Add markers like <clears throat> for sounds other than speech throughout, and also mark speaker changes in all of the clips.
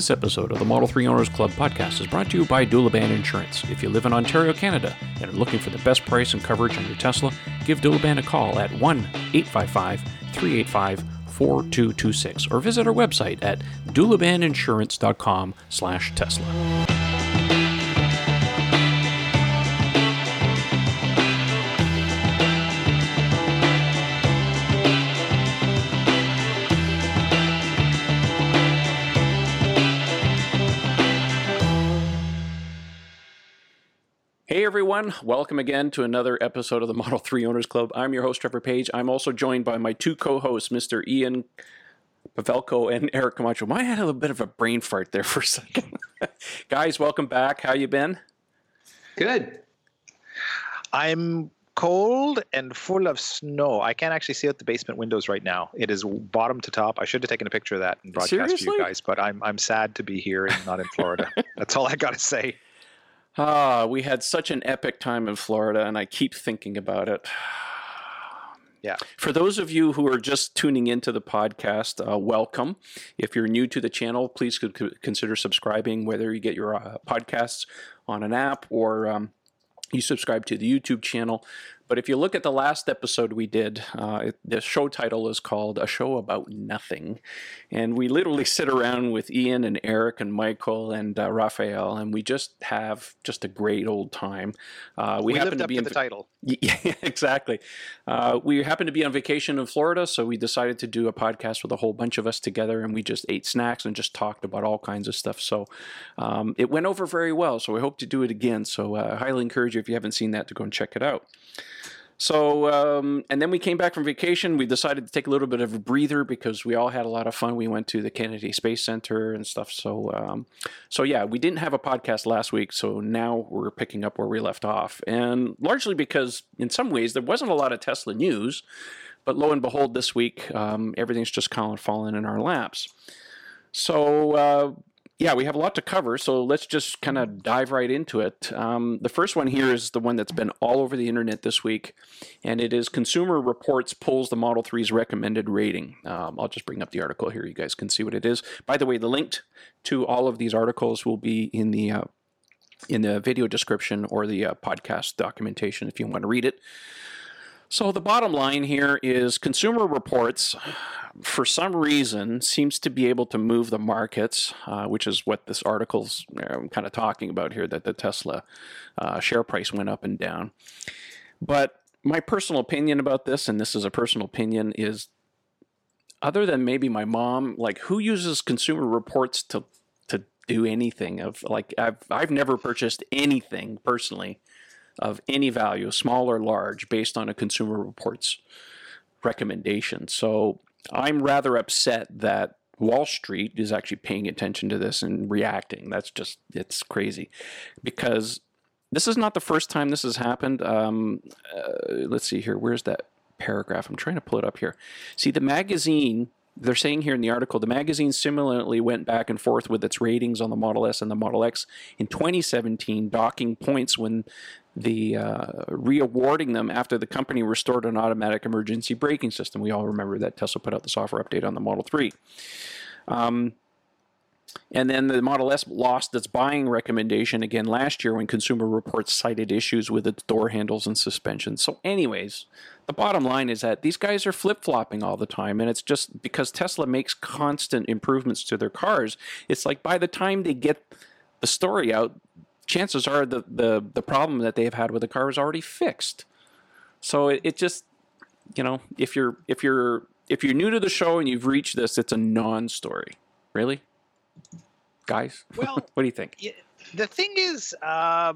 Speaker 1: This episode of the Model 3 Owners Club podcast is brought to you by Doulaban Insurance. If you live in Ontario, Canada, and are looking for the best price and coverage on your Tesla, give Doulaban a call at 1 855 385 4226 or visit our website at doulabaninsurance.com slash Tesla. Everyone, welcome again to another episode of the Model 3 Owners Club. I'm your host, Trevor Page. I'm also joined by my two co hosts, Mr. Ian Pavelko and Eric Camacho. I had a little bit of a brain fart there for a second. <laughs> Guys, welcome back. How you been?
Speaker 2: Good.
Speaker 3: I'm cold and full of snow. I can't actually see out the basement windows right now. It is bottom to top. I should have taken a picture of that and broadcast
Speaker 1: Seriously?
Speaker 3: for you guys, but I'm I'm sad to be here and not in Florida. <laughs> That's all I got to say.
Speaker 1: Ah, we had such an epic time in Florida, and I keep thinking about it. <sighs>
Speaker 3: Yeah.
Speaker 1: For those of you who are just tuning into the podcast, uh, welcome. If you're new to the channel, please co- co- consider subscribing, whether you get your uh, podcasts on an app or um, you subscribe to the YouTube channel. But if you look at the last episode we did, uh, it, the show title is called A Show About Nothing. And we literally sit around with Ian and Eric and Michael and uh, Raphael, and we just have just a great old time. Uh,
Speaker 3: We,
Speaker 1: happen
Speaker 3: lived
Speaker 1: to
Speaker 3: up
Speaker 1: be in
Speaker 3: the title. <laughs>
Speaker 1: yeah, exactly. Uh, we happened to be on vacation in Florida, so we decided to do a podcast with a whole bunch of us together, and we just ate snacks and just talked about all kinds of stuff. So um, it went over very well. So we hope to do it again. So uh, I highly encourage you if you haven't seen that to go and check it out. So, um, and then we came back from vacation. We decided to take a little bit of a breather because we all had a lot of fun. We went to the Kennedy Space Center and stuff. So, um, so yeah, we didn't have a podcast last week. So now we're picking up where we left off. And largely because, in some ways, there wasn't a lot of Tesla news. But lo and behold, this week, um, everything's just kind of fallen in our laps. So, uh, yeah, we have a lot to cover, so let's just kind of dive right into it. Um, the first one here is the one that's been all over the internet this week, and it is Consumer Reports pulls the Model 3's recommended rating. Um, I'll just bring up the article here. You guys can see what it is. By the way, the link to all of these articles will be in the uh, in the video description or the uh, podcast documentation if you want to read it. So the bottom line here is Consumer Reports, for some reason, seems to be able to move the markets, uh, which is what this article's kind of talking about here. That the Tesla uh, share price went up and down. But my personal opinion about this, and this is a personal opinion, is other than maybe my mom, like who uses Consumer Reports to to do anything of like I've I've never purchased anything personally of any value, small or large, based on a Consumer Reports recommendation. So I'm rather upset that Wall Street is actually paying attention to this and reacting. That's just it's crazy because this is not the first time this has happened. Um, uh, let's see here. Where's that paragraph? I'm trying to pull it up here. See, the magazine, they're saying here in the article, the magazine similarly went back and forth with its ratings on the Model S and the Model X in 2017, docking points when the uh, re-awarding them after the company restored an automatic emergency braking system. We all remember that Tesla put out the software update on the Model 3. Um, and then the Model S lost its buying recommendation again last year when Consumer Reports cited issues with its door handles and suspension. So, anyways, the bottom line is that these guys are flip flopping all the time, and it's just because Tesla makes constant improvements to their cars. It's like by the time they get the story out, chances are the the, the problem that they've had with the car is already fixed. So it, it just you know if you're if you're if you're new to the show and you've reached this, it's a non-story. Really, guys. <laughs>
Speaker 3: Well,
Speaker 1: what do you think?
Speaker 3: Yeah, the thing is, uh,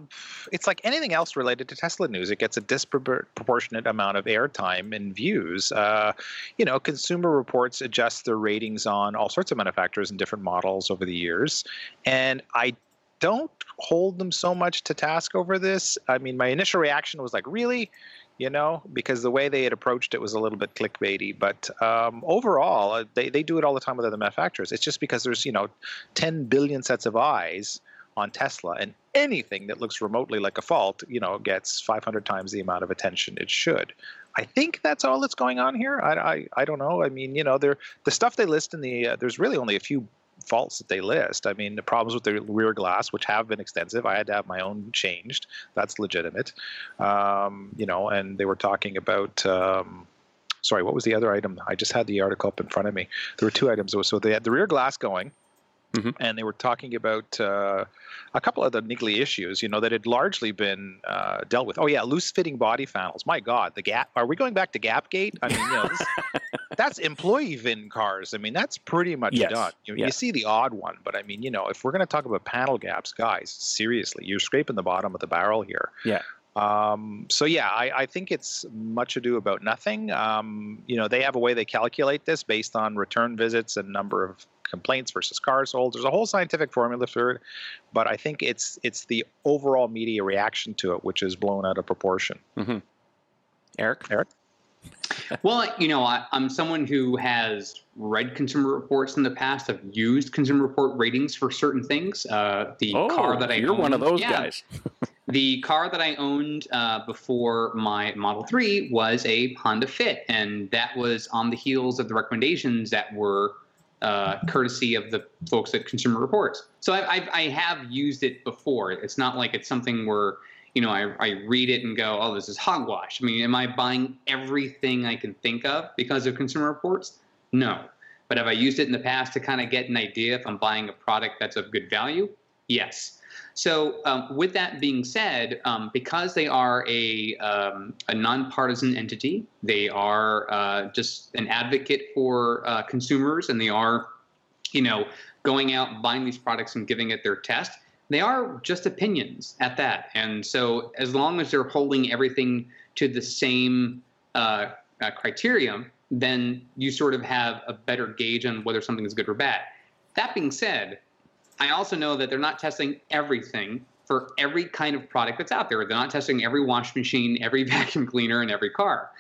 Speaker 3: it's like anything else related to Tesla news. It gets a disproportionate amount of airtime and views. Uh, you know, Consumer Reports adjust their ratings on all sorts of manufacturers and different models over the years, and I don't hold them so much to task over this. I mean, my initial reaction was like, really? You know, because the way they had approached it was a little bit clickbaity. But um, overall, uh, they, they do it all the time with other manufacturers. It's just because there's, you know, 10 billion sets of eyes on Tesla, and anything that looks remotely like a fault, you know, gets 500 times the amount of attention it should. I think that's all that's going on here. I, I, I don't know. I mean, you know, they're, the stuff they list in the, uh, there's really only a few faults that they list. I mean, the problems with the rear glass, which have been extensive. I had to have my own changed. That's legitimate. Um, you know, and they were talking about. Um, sorry, what was the other item? I just had the article up in front of me. There were two items. So they had the rear glass going, mm-hmm. and they were talking about uh, a couple of the niggly issues, you know, that had largely been uh, dealt with. Oh yeah, loose-fitting body panels. My God, the gap. Are we going back to Gapgate? I mean, you know, this, <laughs> that's employee VIN cars. I mean, that's pretty much yes. done. You, yes. you see the odd one, but I mean, you know, if we're going to talk about panel gaps, guys, seriously, you're scraping the bottom of the barrel here.
Speaker 1: Yeah.
Speaker 3: Um, so yeah, I, I, think it's much ado about nothing. Um, you know, they have a way they calculate this based on return visits and number of complaints versus cars sold. There's a whole scientific formula for it, but I think it's it's the overall media reaction to it which is blown out of proportion.
Speaker 1: Mm-hmm. Eric,
Speaker 3: Eric. <laughs>
Speaker 2: well, you know, I, am someone who has read Consumer Reports in the past. I've used Consumer Report ratings for certain things. Uh, the
Speaker 1: oh,
Speaker 2: car that I
Speaker 1: you're
Speaker 2: owned,
Speaker 1: one of those yeah, guys. <laughs>
Speaker 2: the car that I owned uh, before my Model 3 was a Honda Fit, and that was on the heels of the recommendations that were uh, courtesy of the folks at Consumer Reports. So I, I've, I have used it before. It's not like it's something where you know I, I read it and go, oh, this is hogwash. I mean, am I buying everything I can think of because of Consumer Reports? No. But have I used it in the past to kind of get an idea if I'm buying a product that's of good value? Yes. So, um, with that being said, um, because they are a, um, a nonpartisan entity, they are uh, just an advocate for uh, consumers, and they are, you know, going out buying these products and giving it their test. They are just opinions at that, and so as long as they're holding everything to the same uh, uh criterion, then you sort of have a better gauge on whether something is good or bad. That being said, I also know that they're not testing everything for every kind of product that's out there. They're not testing every wash machine, every <laughs> vacuum cleaner, and every car.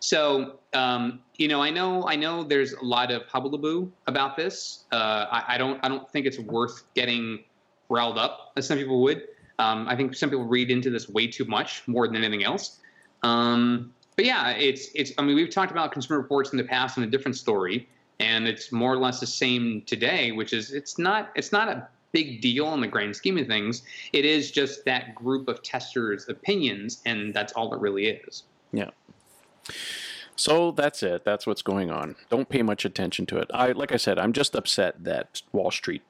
Speaker 2: So, um, you know, I know, I know, there's a lot of hubbub about this. Uh, I, I, don't, I don't think it's worth getting riled up as some people would. Um, I think some people read into this way too much, more than anything else. Um, but yeah, it's, it's. I mean, we've talked about consumer reports in the past in a different story and it's more or less the same today which is it's not it's not a big deal in the grand scheme of things. It is just that group of testers opinions and that's all it really is.
Speaker 1: Yeah. So that's it. That's what's going on. Don't pay much attention to it. I like i said i'm just upset that wall street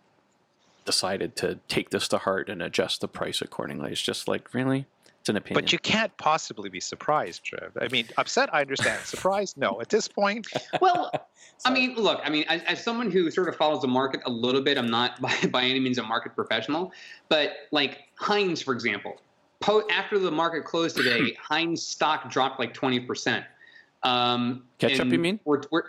Speaker 1: decided to take this to heart and adjust the price accordingly. It's just like really it's an opinion.
Speaker 3: But you can't possibly be surprised, Trev. I mean, upset, I understand. <laughs> Surprised, no. At this point,
Speaker 2: well, <laughs> I mean, look, I mean, as, as, someone who sort of follows the market a little bit, I'm not <laughs> by, by any means a market professional, but like Heinz, for example, po- after the market closed today, <clears throat> Heinz stock dropped like 20%. Um,
Speaker 1: Ketchup, you mean?
Speaker 2: We're, we're,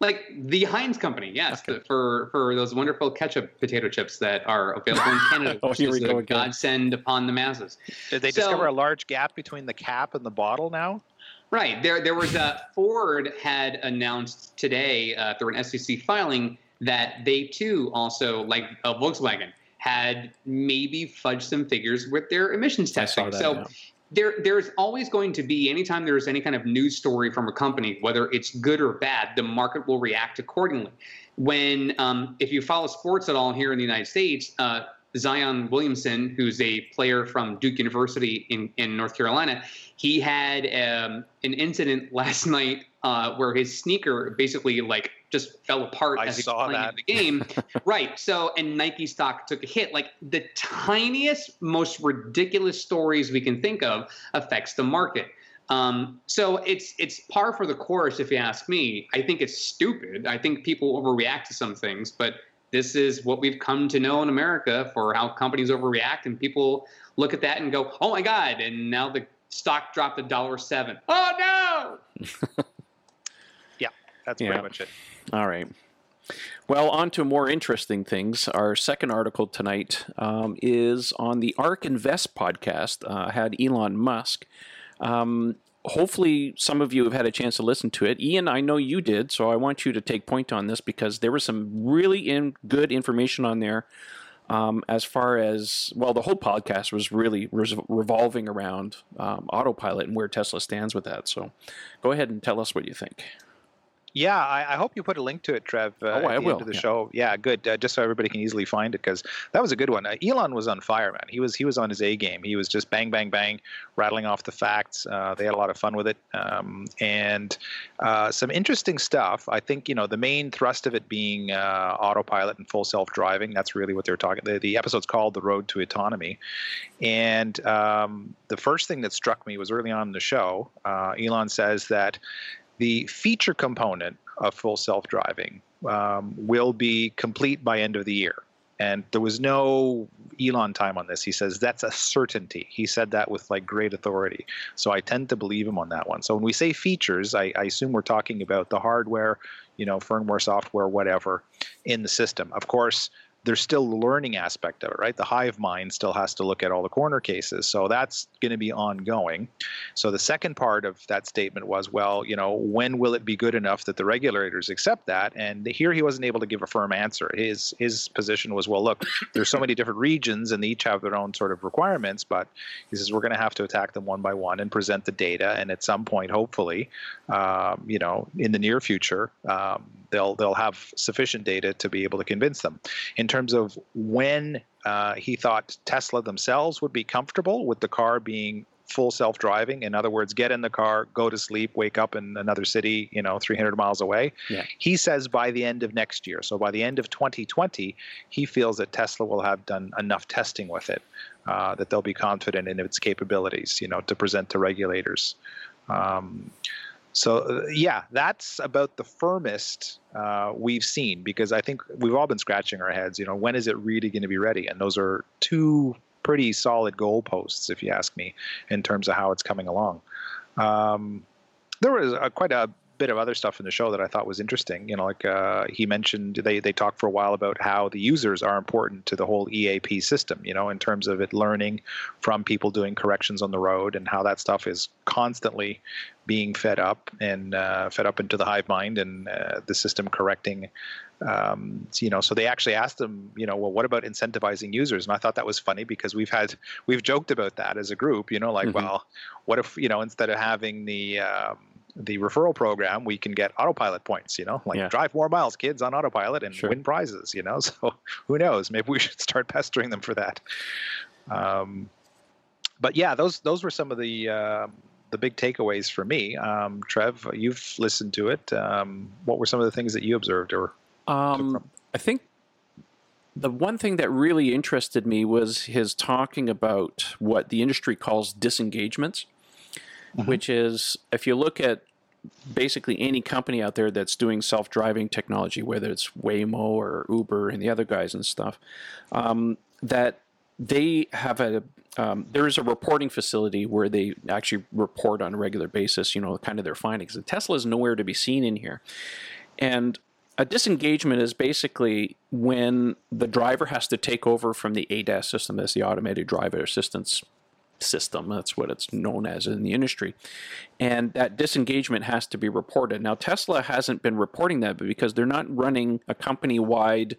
Speaker 2: like the Heinz company, yes, okay. the, for for those wonderful ketchup potato chips that are available in <laughs> Canada, oh, which is a godsend upon the masses.
Speaker 3: Did they so, discover a large gap between the cap and the bottle now?
Speaker 2: Right. There, there was a Ford had announced today uh, through an SEC filing that they too also, like uh, Volkswagen, had maybe fudged some figures with their emissions testing. so yeah there there's always going to be anytime there's any kind of news story from a company whether it's good or bad the market will react accordingly. When um, if you follow sports at all here in the united states uh, zion williamson who's a player from duke university in, in north carolina he had um, an incident <laughs> last night uh, where his sneaker basically like just fell apart
Speaker 3: I
Speaker 2: as he
Speaker 3: was
Speaker 2: playing
Speaker 3: that.
Speaker 2: the game. <laughs> right. So, and Nike stock took a hit. Like the tiniest, most ridiculous stories we can think of affects the market. Um, so it's it's par for the course, if you ask me. I think it's stupid. I think people overreact to some things, but this is what we've come to know in America for how companies overreact, and people look at that and go, "Oh my God!" And now the stock dropped a dollar seven. Oh
Speaker 3: no! <laughs> yeah, that's pretty much it.
Speaker 1: All right. Well, on to more interesting things. Our second article tonight um, is on the ARK Invest podcast. Uh, had Elon Musk. Um, hopefully, some of you have had a chance to listen to it. Ian, I know you did, so I want you to take point on this because there was some really in, good information on there. Um, as far as well, the whole podcast was really revolving around um, autopilot and where Tesla stands with that. So, go ahead and tell us what you think.
Speaker 3: Yeah, I, I, hope you put a link to it, Trev. Uh,
Speaker 1: oh,
Speaker 3: I
Speaker 1: will.
Speaker 3: End the
Speaker 1: yeah.
Speaker 3: show. Yeah, good. Uh, just so everybody can easily find it, because that was a good one. Uh, Elon was on fire, man. He was he was on his A game. He was just bang, bang, bang, rattling off the facts. Uh, they had a lot of fun with it, um, and uh, some interesting stuff. I think you know the main thrust of it being uh, autopilot and full self driving. That's really what they're talking. The, the episode's called "The Road to Autonomy," and um, the first thing that struck me was early on in the show. Elon says that the feature component of full self-driving um, will be complete by end of the year. And there was no elon time on this. He says that's a certainty. He said that with like great authority. So i tend to believe him on that one. So when we say features i, I assume we're talking about the hardware you know firmware software whatever in the system. Of course there's still the learning aspect of it, right? The hive mind still has to look at all the corner cases. So that's going to be ongoing. So the second part of that statement was, well, you know, when will it be good enough that the regulators accept that? And here he wasn't able to give a firm answer. His his position was, well, look, there's so many different regions and they each have their own sort of requirements, but he says we're going to have to attack them one by one and present the data. And at some point, hopefully, um, you know, in the near future, um, they'll they'll have sufficient data to be able to convince them. In terms of when uh, he thought Tesla themselves would be comfortable with the car being full self-driving in other words get in the car go to sleep wake up in another city you know 300 miles away
Speaker 1: yeah.
Speaker 3: he says by the end of next year so by the end of 2020 he feels that tesla will have done enough testing with it uh, that they'll be confident in its capabilities you know to present to regulators um, so uh, yeah, that's about the firmest uh, we've seen because I think we've all been scratching our heads. You know, when is it really going to be ready? And those are two pretty solid goalposts, if you ask me, in terms of how it's coming along. Um, there was a, quite a bit of other stuff in the show that I thought was interesting. You know, like uh, he mentioned, they they talked for a while about how the users are important to the whole EAP system. You know, in terms of it learning from people doing corrections on the road and how that stuff is constantly being fed up and uh, fed up into the hive mind and uh, the system correcting. Um, you know, so they actually asked them, you know, well, what about incentivizing users? And I thought that was funny because we've had we've joked about that as a group. You know, like, mm-hmm. well, what if you know instead of having the um, the referral program, we can get autopilot points, you know, like yeah. drive more miles, kids on autopilot and sure. win prizes, you know. <laughs> So who knows? Maybe we should start pestering them for that. Um, but yeah, those those were some of the uh, the big takeaways for me. Um, Trev, you've listened to it. Um, what were some of the things that you observed or?
Speaker 1: Um, I think the one thing that really interested me was his talking about what the industry calls disengagements mm-hmm. which is if you look at basically any company out there that's doing self-driving technology, whether it's Waymo or Uber and the other guys and stuff, um, that they have a um, there is a reporting facility where they actually report on a regular basis, you know, kind of their findings. And Tesla is nowhere to be seen in here. And a disengagement is basically when the driver has to take over from the ADAS system, that's the automated driver assistance system. That's what it's known as in the industry. And that disengagement has to be reported. Now, Tesla hasn't been reporting that because they're not running a company wide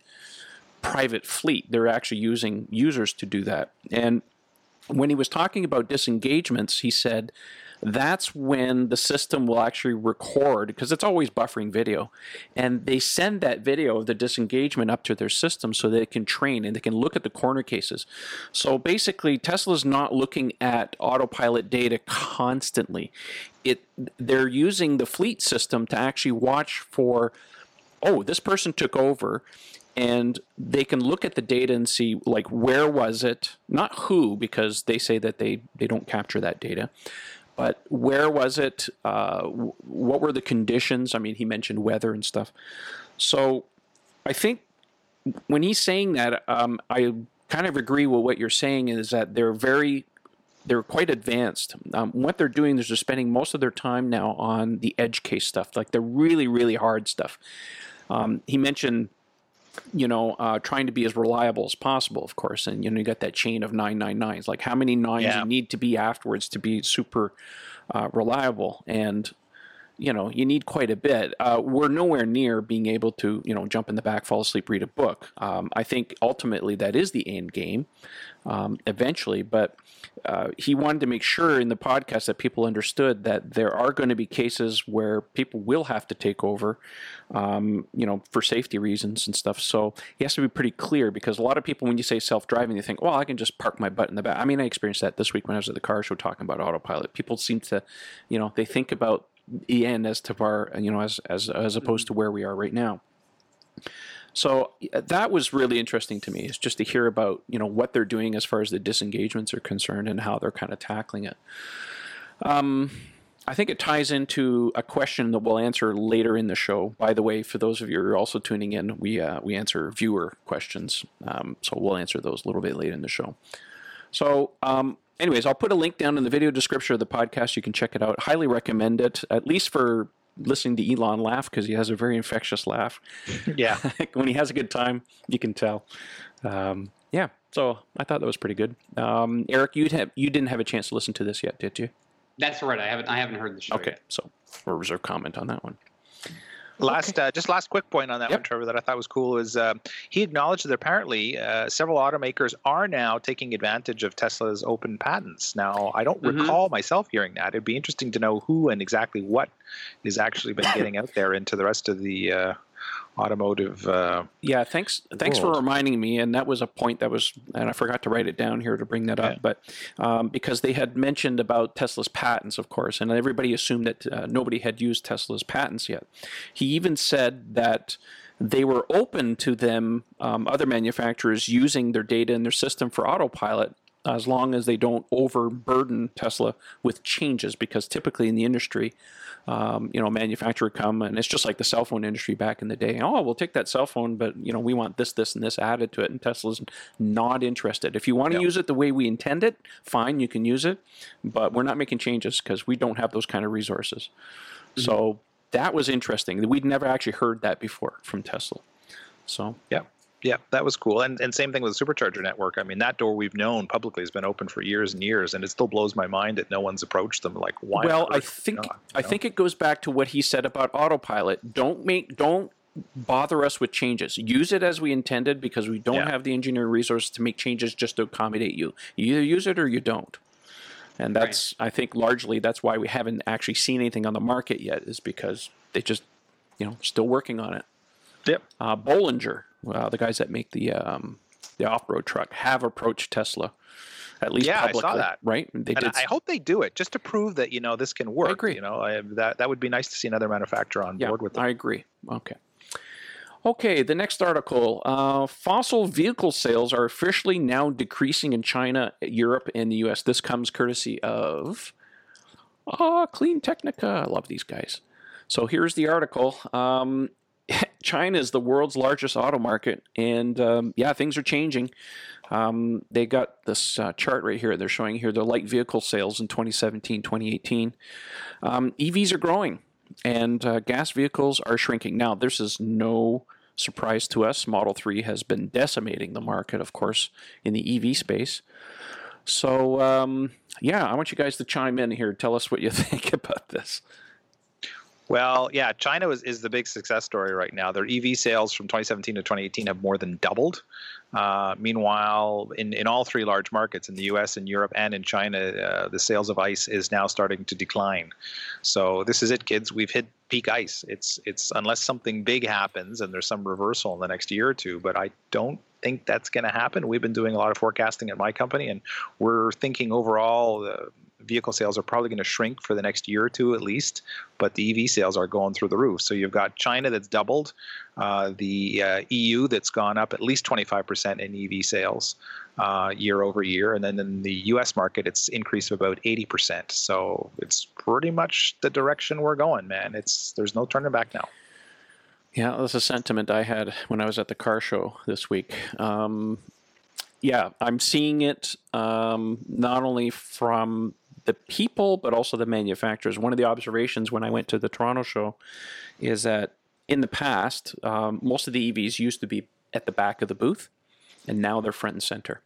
Speaker 1: private fleet. They're actually using users to do that. And when he was talking about disengagements, he said that's when the system will actually record because it's always buffering video and they send that video of the disengagement up to their system so they can train and they can look at the corner cases. So basically tesla's not looking at autopilot data constantly. It they're using the fleet system to actually watch for oh this person took over and they can look at the data and see like where was it? Not who because they say that they they don't capture that data but where was it? Uh, what were the conditions? I mean, he mentioned weather and stuff. So I think when he's saying that, um, I kind of agree with what you're saying is that they're very they're quite advanced. Um, what they're doing is they're spending most of their time now on the edge case stuff, like the really, really hard stuff. Um, he mentioned you know, uh, trying to be as reliable as possible, of course. And, you know, you got that chain of 999s. Like, how many nines yeah. you need to be afterwards to be super uh, reliable? And, you know you need quite a bit. Uh, we're nowhere near being able to you know jump in the back, fall asleep, read a book. Um, I think ultimately that is the end game um, eventually, but uh, he wanted to make sure in the podcast that people understood that there are going to be cases where people will have to take over, um, you know, for safety reasons and stuff. So he has to be pretty clear because a lot of people, when you say self-driving, they think, well, I can just park my butt in the back. I mean, I experienced that this week when I was at the car show talking about autopilot. People seem to, you know, they think about end as to our, you know, as as as opposed to where we are right now. So that was really interesting to me. Is just to hear about you know what they're doing as far as the disengagements are concerned and how they're kind of tackling it. Um, I think it ties into a question that we'll answer later in the show. By the way, for those of you who are also tuning in, we uh, we answer viewer questions, um, so we'll answer those a little bit later in the show. So, um, anyways, I'll put a link down in the video description of the podcast. You can check it out. Highly recommend it, at least for listening to Elon laugh because he has a very infectious laugh.
Speaker 3: Yeah. <laughs>
Speaker 1: when he has a good time, you can tell. Um, yeah, so I thought that was pretty good. Um, Eric, you have you didn't have a chance to listen to this yet, did you?
Speaker 2: That's right. I haven't. I haven't heard the show.
Speaker 1: Okay,
Speaker 2: Yet.
Speaker 1: so we'll reserve comment on that one.
Speaker 3: Last, uh, just last quick point on that
Speaker 1: Yep.
Speaker 3: one, Trevor, that I thought was cool is uh, he acknowledged that apparently uh, several automakers are now taking advantage of Tesla's open patents. Now, I don't
Speaker 2: Mhm.
Speaker 3: recall myself hearing that. It'd be interesting to know who and exactly what is actually been <coughs> getting out there into the rest of the uh, automotive. Uh,
Speaker 1: Yeah, thanks. Thanks for reminding me. And that was a point that was, and I forgot to write it down here to bring that up.
Speaker 3: Yeah.
Speaker 1: But um, because they had mentioned about Tesla's patents, of course, and everybody assumed that uh, nobody had used Tesla's patents yet. He even said that they were open to them, um, other manufacturers using their data in their system for autopilot. As long as they don't overburden Tesla with changes, because typically in the industry, um, you know, manufacturer come and it's just like the cell phone industry back in the day. Oh, we'll take that cell phone, but you know, we want this, this, and this added to it, and Tesla's not interested. If you want to
Speaker 3: Yeah.
Speaker 1: use it the way we intend it, fine, you can use it, but we're not making changes because we don't have those kind of resources. So that was interesting. We'd never actually heard that before from Tesla. So
Speaker 3: yeah. Yeah, that was cool. And and same thing with the supercharger network. I mean, that door we've known publicly has been open for years and years, and it still blows my mind that no one's approached them. Like, why?
Speaker 1: well, I think
Speaker 3: not,
Speaker 1: I
Speaker 3: know?
Speaker 1: think it goes back to what he said about autopilot. Don't make don't bother us with changes. Use it as we intended because we don't
Speaker 3: Yeah.
Speaker 1: have the engineering resources to make changes just to accommodate you. You either use it or you don't. And that's I think largely that's why we haven't actually seen anything on the market yet is because they just you know still working on it.
Speaker 3: Yep.
Speaker 1: Uh, Bollinger, uh, the guys that make the um, the off road truck, have approached Tesla. At least
Speaker 3: Yeah, I saw that.
Speaker 1: right? They
Speaker 3: And I hope they do it just to prove that you know this can work.
Speaker 1: agree.
Speaker 3: You know, I, that that would be nice to see another manufacturer on
Speaker 1: Yeah,
Speaker 3: board with it.
Speaker 1: I agree. Okay. Okay, the next article. Uh, fossil vehicle sales are officially now decreasing in China, Europe, and the US. This comes courtesy of ah, Clean Technica. I love these guys. So here's the article. Um, <laughs> China is the world's largest auto market, and um, yeah, things are changing. Um, they got this uh, chart right here. They're showing here the light vehicle sales in 2017, 2018. Um, EVs are growing, and uh, gas vehicles are shrinking. Now, this is no surprise to us. Model 3 has been decimating the market, of course, in the EV space. So, um, yeah, I want you guys to chime in here. Tell us what you <laughs> think about this.
Speaker 3: Well, yeah, China is, is the big success story right now. Their EV sales from 2017 to 2018 have more than doubled. Uh, meanwhile, in, in all three large markets, in the US, in Europe, and in China, uh, the sales of ICE is now starting to decline. So this is it, kids. We've hit peak ICE. It's it's unless something big happens and there's some reversal in the next year or two, but I don't think that's going to happen. We've been doing a lot of forecasting at my company, and we're thinking overall the vehicle sales are probably going to shrink for the next year or two at least, but the EV sales are going through the roof. So you've got China that's doubled, uh, the uh, EU that's gone up at least 25% in EV sales uh, year over year, and then in the US market it's increased about 80%. So it's pretty much the direction we're going, man. It's there's no turning back now.
Speaker 1: Yeah, that's a sentiment I had when I was at the car show this week. Um, yeah, I'm seeing it um, not only from the people, but also the manufacturers. One of the observations when I went to the Toronto show is that in the past, um, most of the EVs used to be at the back of the booth, and now they're front and center.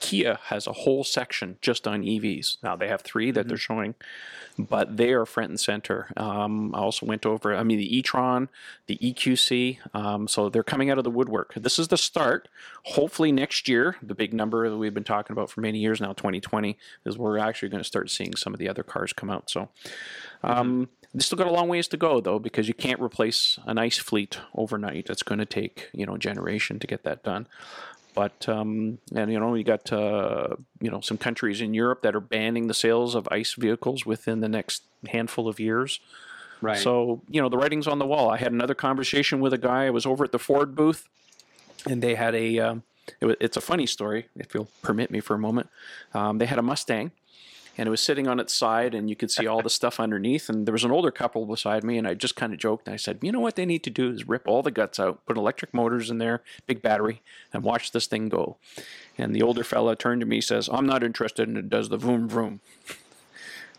Speaker 1: Kia has a whole section just on EVs. Now they have 3 that they're showing, but they are front and center. Um, I also went over, I mean, the e-tron, the EQC. Um, so they're coming out of the woodwork. This is the start. Hopefully next year, the big number that we've been talking about for many years now, 2020, is we're actually going to start seeing some of the other cars come out. So. Um, they still got a long ways to go though, because you can't replace an ICE fleet overnight. It's going to take you know a generation to get that done. But um, and you know you got uh, you know some countries in Europe that are banning the sales of ICE vehicles within the next handful of years.
Speaker 2: Right.
Speaker 1: So you know the writing's on the wall. I had another conversation with a guy. I was over at the Ford booth, and they had a. Um, it was, it's a funny story, if you'll permit me for a moment. Um, they had a Mustang, and it was sitting on its side, and you could see all the <laughs> stuff underneath. And there was an older couple beside me, and I just kind of joked. And I said, "You know what they need to do is rip all the guts out, put electric motors in there, big battery, and watch this thing go." And the older fella turned to me, says, "I'm not interested," and it does the vroom vroom.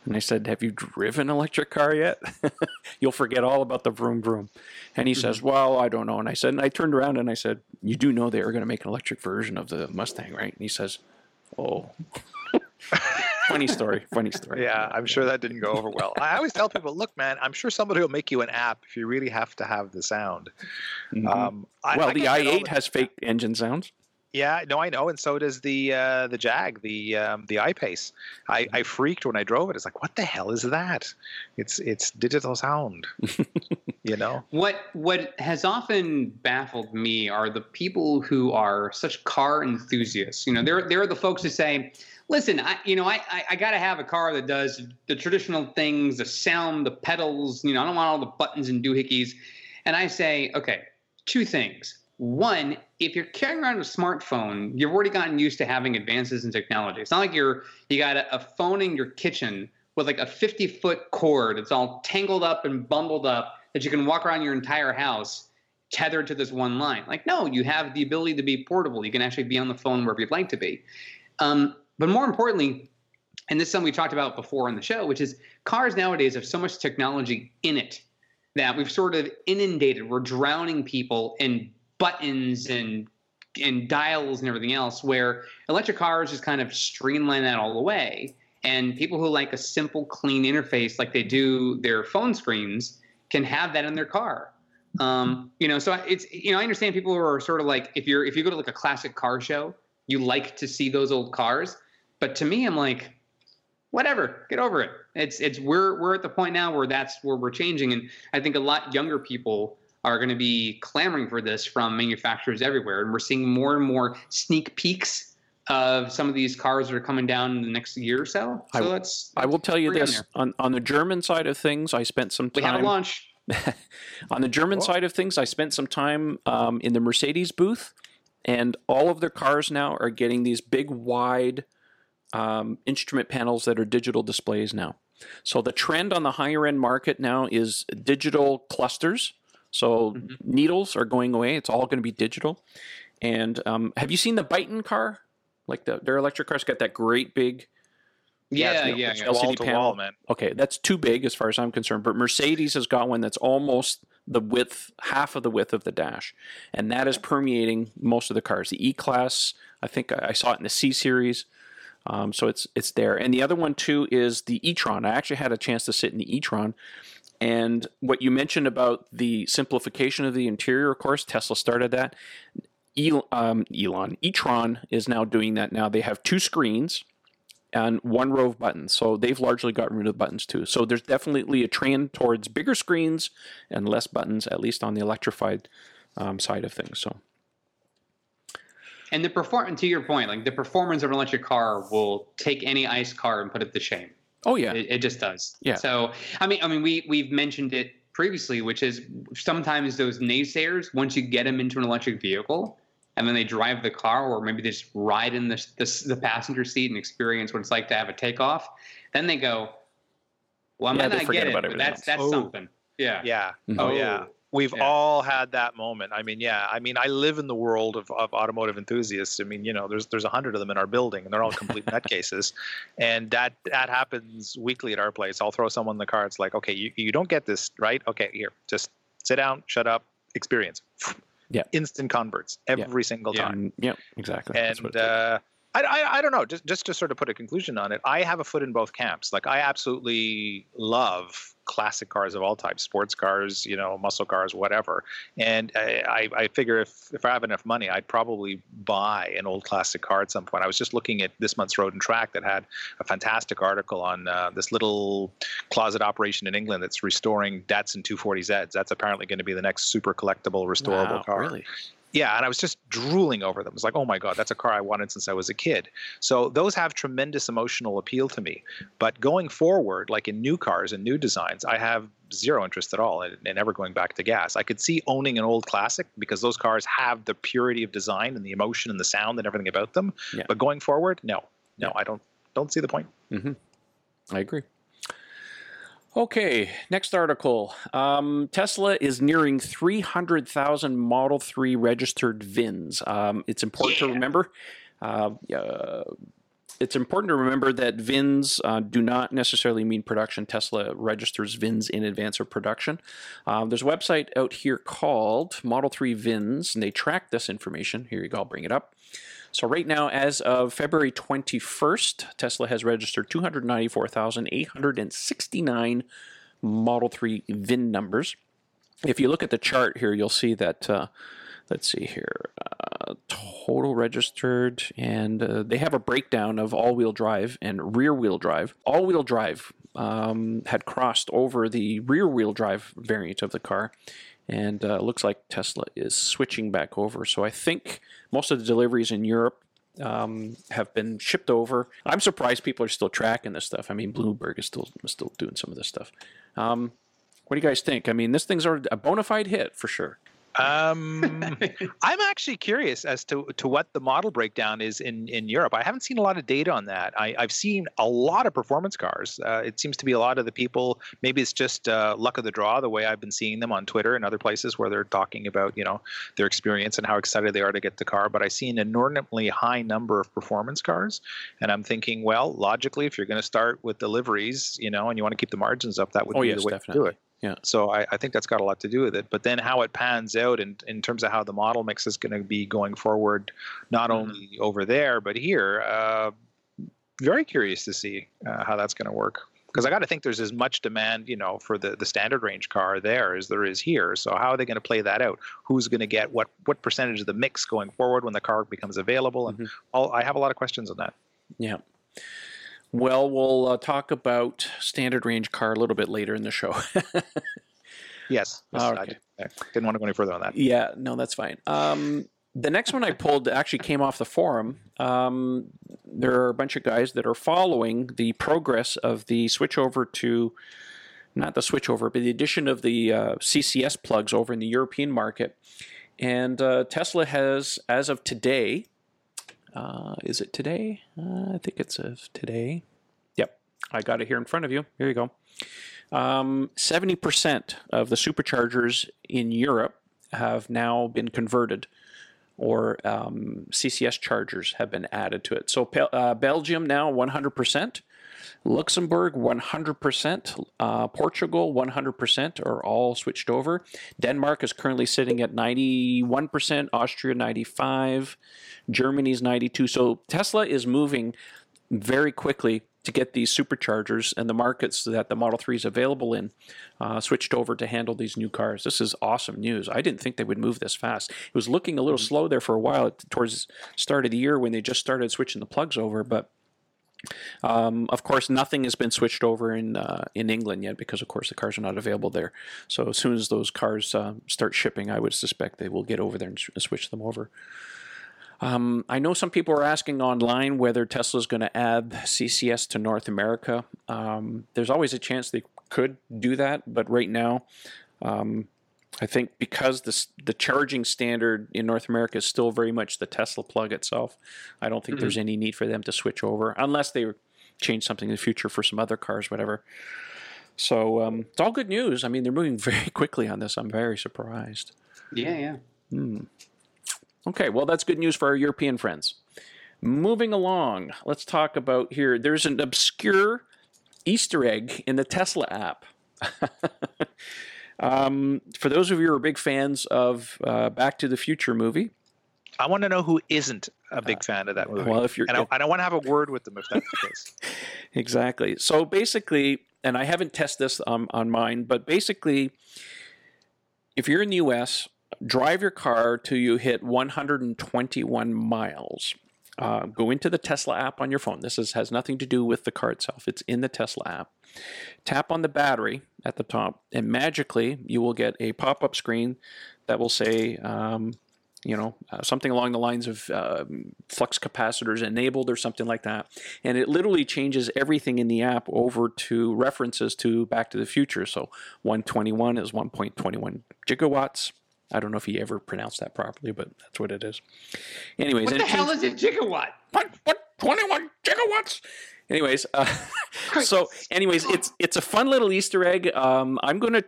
Speaker 1: And I said, Have you driven an electric car yet? <laughs> You'll forget all about the vroom vroom. And he mm-hmm. says, Well, I don't know. And I said, and I turned around and I said, You do know they are going to make an electric version of the Mustang, right? And he says, Oh. <laughs> funny story. Funny story.
Speaker 3: Yeah, I'm sure that didn't go over well. I always tell people, look, man, I'm sure somebody will make you an app if you really have to have the sound.
Speaker 1: Mhm.
Speaker 3: Um,
Speaker 1: well,
Speaker 3: I
Speaker 1: the
Speaker 3: get
Speaker 1: i8 has fake engine sounds.
Speaker 3: Yeah, no, I know, and so does the uh, the Jag, the um, the iPace. I, I freaked when I drove it. It's like, what the hell is that? It's it's digital sound. <laughs> you know?
Speaker 2: What what has often baffled me are the people who are such car enthusiasts. You know, there there are the folks who say, "Listen, I you know I I, I got to have a car that does the traditional things, the sound, the pedals. You know, I don't want all the buttons and doohickeys." And I say, okay, two things. One, if you're carrying around a smartphone, you've already gotten used to having advances in technology. It's not like you're you got a, a phone in your kitchen with like a 50 foot cord. It's all tangled up and bundled up that you can walk around your entire house tethered to this one line. Like, no, you have the ability to be portable. You can actually be on the phone wherever you'd like to be. Um, but more importantly, and this is something we talked about before on the show, which is cars nowadays have so much technology in it that we've sort of inundated. We're drowning people in buttons and and dials and everything else. Where electric cars just kind of streamline that all the way. And people who like a simple, clean interface, like they do their phone screens, can have that in their car. Um, you know, so it's you know I understand people who are sort of like if you're if you go to like a classic car show, you like to see those old cars, but to me, I'm like, whatever, get over it. It's it's we're we're at the point now where that's where we're changing, and I think a lot younger people are going to be clamoring for this from manufacturers everywhere, and we're seeing more and more sneak peeks of some of these cars that are coming down in the next year or so.
Speaker 1: I-
Speaker 2: So that's
Speaker 1: I will tell you this on, on the German side of things, I spent some time.
Speaker 2: we had a
Speaker 1: time.
Speaker 2: launch. <laughs>
Speaker 1: on the German
Speaker 3: Cool.
Speaker 1: side of things, I spent some time um, in the Mercedes booth, and all of their cars now are getting these big, wide um, instrument panels that are digital displays now. So the trend on the higher end market now is digital clusters. So
Speaker 2: Mhm.
Speaker 1: needles are going away; it's all going to be digital. And um, have you seen the Byton car? Like the, their electric car's got that great big
Speaker 2: Yeah, yeah, yeah.
Speaker 1: LCD panel.
Speaker 3: wall, man.
Speaker 1: Okay, that's too big as far as I'm concerned. But Mercedes has got one that's almost the width, half of the width of the dash, and that is permeating most of the cars. The E Class, I think I saw it in the C Series, um, so it's it's there. And the other one too is the e-tron. I actually had a chance to sit in the e-tron, and what you mentioned about the simplification of the interior, of course, Tesla started that. El- um, Elon e-tron is now doing that. Now they have two screens and one row of buttons. So they've largely gotten rid of buttons too. So there's definitely a trend towards bigger screens and less buttons, at least on the electrified um, side of things. So
Speaker 2: And the perform to your point, like the performance of an electric car will take any ICE car and put it to shame.
Speaker 1: oh yeah,
Speaker 2: It, it just does.
Speaker 1: Yeah.
Speaker 2: So I mean, I mean, we we've mentioned it previously, which is sometimes those naysayers, once you get them into an electric vehicle, and then they drive the car, or maybe they just ride in the the, the passenger seat and experience what it's like to have a takeoff, then they go, "Well, I
Speaker 1: Yeah,
Speaker 2: might
Speaker 1: they
Speaker 2: not
Speaker 1: forget
Speaker 2: get it,
Speaker 1: about
Speaker 2: but that's
Speaker 1: else.
Speaker 2: that's
Speaker 3: Oh.
Speaker 2: something." Yeah.
Speaker 3: Yeah.
Speaker 1: Mhm.
Speaker 3: Oh, yeah. We've
Speaker 2: Yeah.
Speaker 3: all had that moment. I mean, yeah. I mean, I live in the world of, of automotive enthusiasts. I mean, you know, there's there's a hundred of them in our building, and they're all complete <laughs> nutcases. And that that happens weekly at our place. I'll throw someone in the car. It's like, okay, you, you don't get this, right? Okay, here, just sit down, shut up, experience.
Speaker 1: Yeah.
Speaker 3: Instant converts every single time.
Speaker 1: Yeah, exactly.
Speaker 3: And uh, I, I, I, don't know. Just just to sort of put a conclusion on it, I have a foot in both camps. Like I absolutely love classic cars of all types, sports cars, you know, muscle cars, whatever. And I, I figure if if I have enough money, I'd probably buy an old classic car at some point. I was just looking at this month's Road and Track that had a fantastic article on uh, this little closet operation in England that's restoring Datsun 240Zs. That's apparently going to be the next super collectible restorable
Speaker 1: wow,
Speaker 3: car.
Speaker 1: Really?
Speaker 3: Yeah, and I was just drooling over them. It's like, oh my god, that's a car I wanted since I was a kid. So those have tremendous emotional appeal to me. But going forward, like in new cars and new designs, I have zero interest at all in, in ever going back to gas. I could see owning an old classic because those cars have the purity of design and the emotion and the sound and everything about them.
Speaker 1: Yeah.
Speaker 3: But going forward, no, no, I don't don't see the point.
Speaker 1: Mm-hmm. I agree. Okay, next article. Um, Tesla is nearing 300,000 Model 3 registered VINs. Um, it's important yeah. to remember. Uh, uh, it's important to remember that VINs uh, do not necessarily mean production. Tesla registers VINs in advance of production. Um, there's a website out here called Model 3 VINs, and they track this information. Here you go, I'll bring it up. So right now, as of February 21st, Tesla has registered 294,869 Model 3 VIN numbers. If you look at the chart here, you'll see that, uh, let's see here, uh, total registered, and uh, they have a breakdown of all-wheel drive and rear-wheel drive. All-wheel drive um, had crossed over the rear-wheel drive variant of the car, and uh, looks like Tesla is switching back over. So I think most of the deliveries in Europe um, have been shipped over. I'm surprised people are still tracking this stuff. I mean, Bloomberg is still still doing some of this stuff. Um, what do you guys think? I mean, this thing's a bona fide hit for sure.
Speaker 3: Um, <laughs> I'm actually curious as to, to what the model breakdown is in, in Europe. I haven't seen a lot of data on that. I, have seen a lot of performance cars. Uh, it seems to be a lot of the people. Maybe it's just uh, luck of the draw, the way I've been seeing them on Twitter and other places where they're talking about you know their experience and how excited they are to get the car. But I see an inordinately high number of performance cars, and I'm thinking, well, logically, if you're going to start with deliveries, you know, and you want to keep the margins up, that would
Speaker 1: oh,
Speaker 3: be
Speaker 1: yes,
Speaker 3: the way
Speaker 1: definitely.
Speaker 3: to do it.
Speaker 1: Yeah.
Speaker 3: So I, I, think that's got a lot to do with it. But then how it pans out in, in terms of how the model mix is going to be going forward, not mm-hmm. only over there, but here, uh, very curious to see uh, how that's going to work. Because I got to think there's as much demand, you know, for the, the standard range car there as there is here. So how are they going to play that out? Who's going to get what what percentage of the mix going forward when the car becomes available? And mm-hmm. all, I have a lot of questions on that.
Speaker 1: Yeah. Well, we'll uh, talk about standard range car a little bit later in the show. <laughs>
Speaker 3: yes. yes okay. I, I didn't want to go any further on that.
Speaker 1: Yeah, no, that's fine. Um, the next one I pulled actually came off the forum. Um, there are a bunch of guys that are following the progress of the switch over to, not the switch over, but the addition of the uh, CCS plugs over in the European market. And uh, Tesla has, as of today, uh, is it today? Uh, I think it's says today. Yep, I got it here in front of you. Here you go. Um, 70% of the superchargers in Europe have now been converted, or um, CCS chargers have been added to it. So uh, Belgium now 100%. Luxembourg 100%, uh, Portugal 100% are all switched over. Denmark is currently sitting at 91%, Austria 95, Germany's 92. So Tesla is moving very quickly to get these superchargers and the markets that the Model 3 is available in uh, switched over to handle these new cars. This is awesome news. I didn't think they would move this fast. It was looking a little mm-hmm. slow there for a while towards the start of the year when they just started switching the plugs over, but um, of course, nothing has been switched over in uh, in England yet because, of course, the cars are not available there. So as soon as those cars uh, start shipping, I would suspect they will get over there and switch them over. Um, I know some people are asking online whether Tesla is going to add CCS to North America. Um, there's always a chance they could do that, but right now, um, I think because the the charging standard in North America is still very much the Tesla plug itself, I don't think mm-hmm. there's any need for them to switch over unless they change something in the future for some other cars, whatever. So um, it's all good news. I mean, they're moving <laughs> very quickly on this. I'm very surprised.
Speaker 2: Yeah, yeah.
Speaker 1: Hmm. Okay, well, that's good news for our European friends. Moving along, let's talk about here. There's an obscure Easter egg in the Tesla app. <laughs> Um, for those of you who are big fans of uh, Back to the Future movie,
Speaker 3: I want to know who isn't a big fan of that movie.
Speaker 1: Well, if you're
Speaker 3: and I, I want to have a word with them if that's the case. <laughs>
Speaker 1: Exactly. So basically, and I haven't tested this on mine, but basically, if you're in the US, drive your car till you hit 121 miles. Uh, go into the Tesla app on your phone. This is, has nothing to do with the car itself, it's in the Tesla app. Tap on the battery at the top, and magically, you will get a pop up screen that will say, um, you know, uh, something along the lines of um flux capacitors enabled or something like that. And it literally changes everything in the app over to references to Back to the Future. So 121 is 1.21 gigawatts. I don't know if he ever pronounced that properly, but that's what it is. Anyways,
Speaker 2: What the hell is a gigawatt?
Speaker 1: what, what? 21 gigawatts? Anyways uh, <laughs> so anyways it's it's a fun little easter egg. Um, i'm going to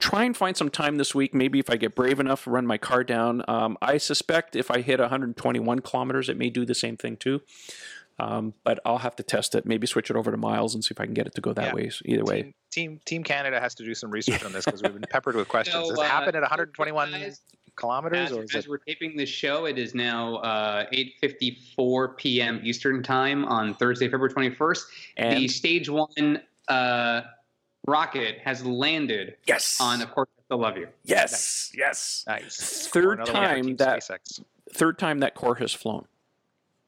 Speaker 1: try and find some time this week maybe if i get brave enough run my car down. Um, i suspect if i hit 121 kilometers it may do the same thing too um, but i'll have to test it maybe switch it over to miles and see if i can get it to go that
Speaker 3: Yeah.
Speaker 1: way So either way
Speaker 3: Team, team Team Canada has to do some research on this because we've been <laughs> peppered with questions.
Speaker 2: So,
Speaker 3: Does it
Speaker 2: uh,
Speaker 3: happen at 121
Speaker 2: guys,
Speaker 3: kilometers,
Speaker 2: As,
Speaker 3: or is
Speaker 2: as
Speaker 3: it?
Speaker 2: we're taping this show, it is now uh, 8:54 p.m. Eastern Time on Thursday, February 21st.
Speaker 1: and
Speaker 2: the stage one uh, rocket has landed
Speaker 1: yes
Speaker 2: on, of course, I love you.
Speaker 1: yes yes
Speaker 3: Nice.
Speaker 1: Third
Speaker 3: Or another one for
Speaker 1: time that-
Speaker 3: SpaceX.
Speaker 1: third time that core has flown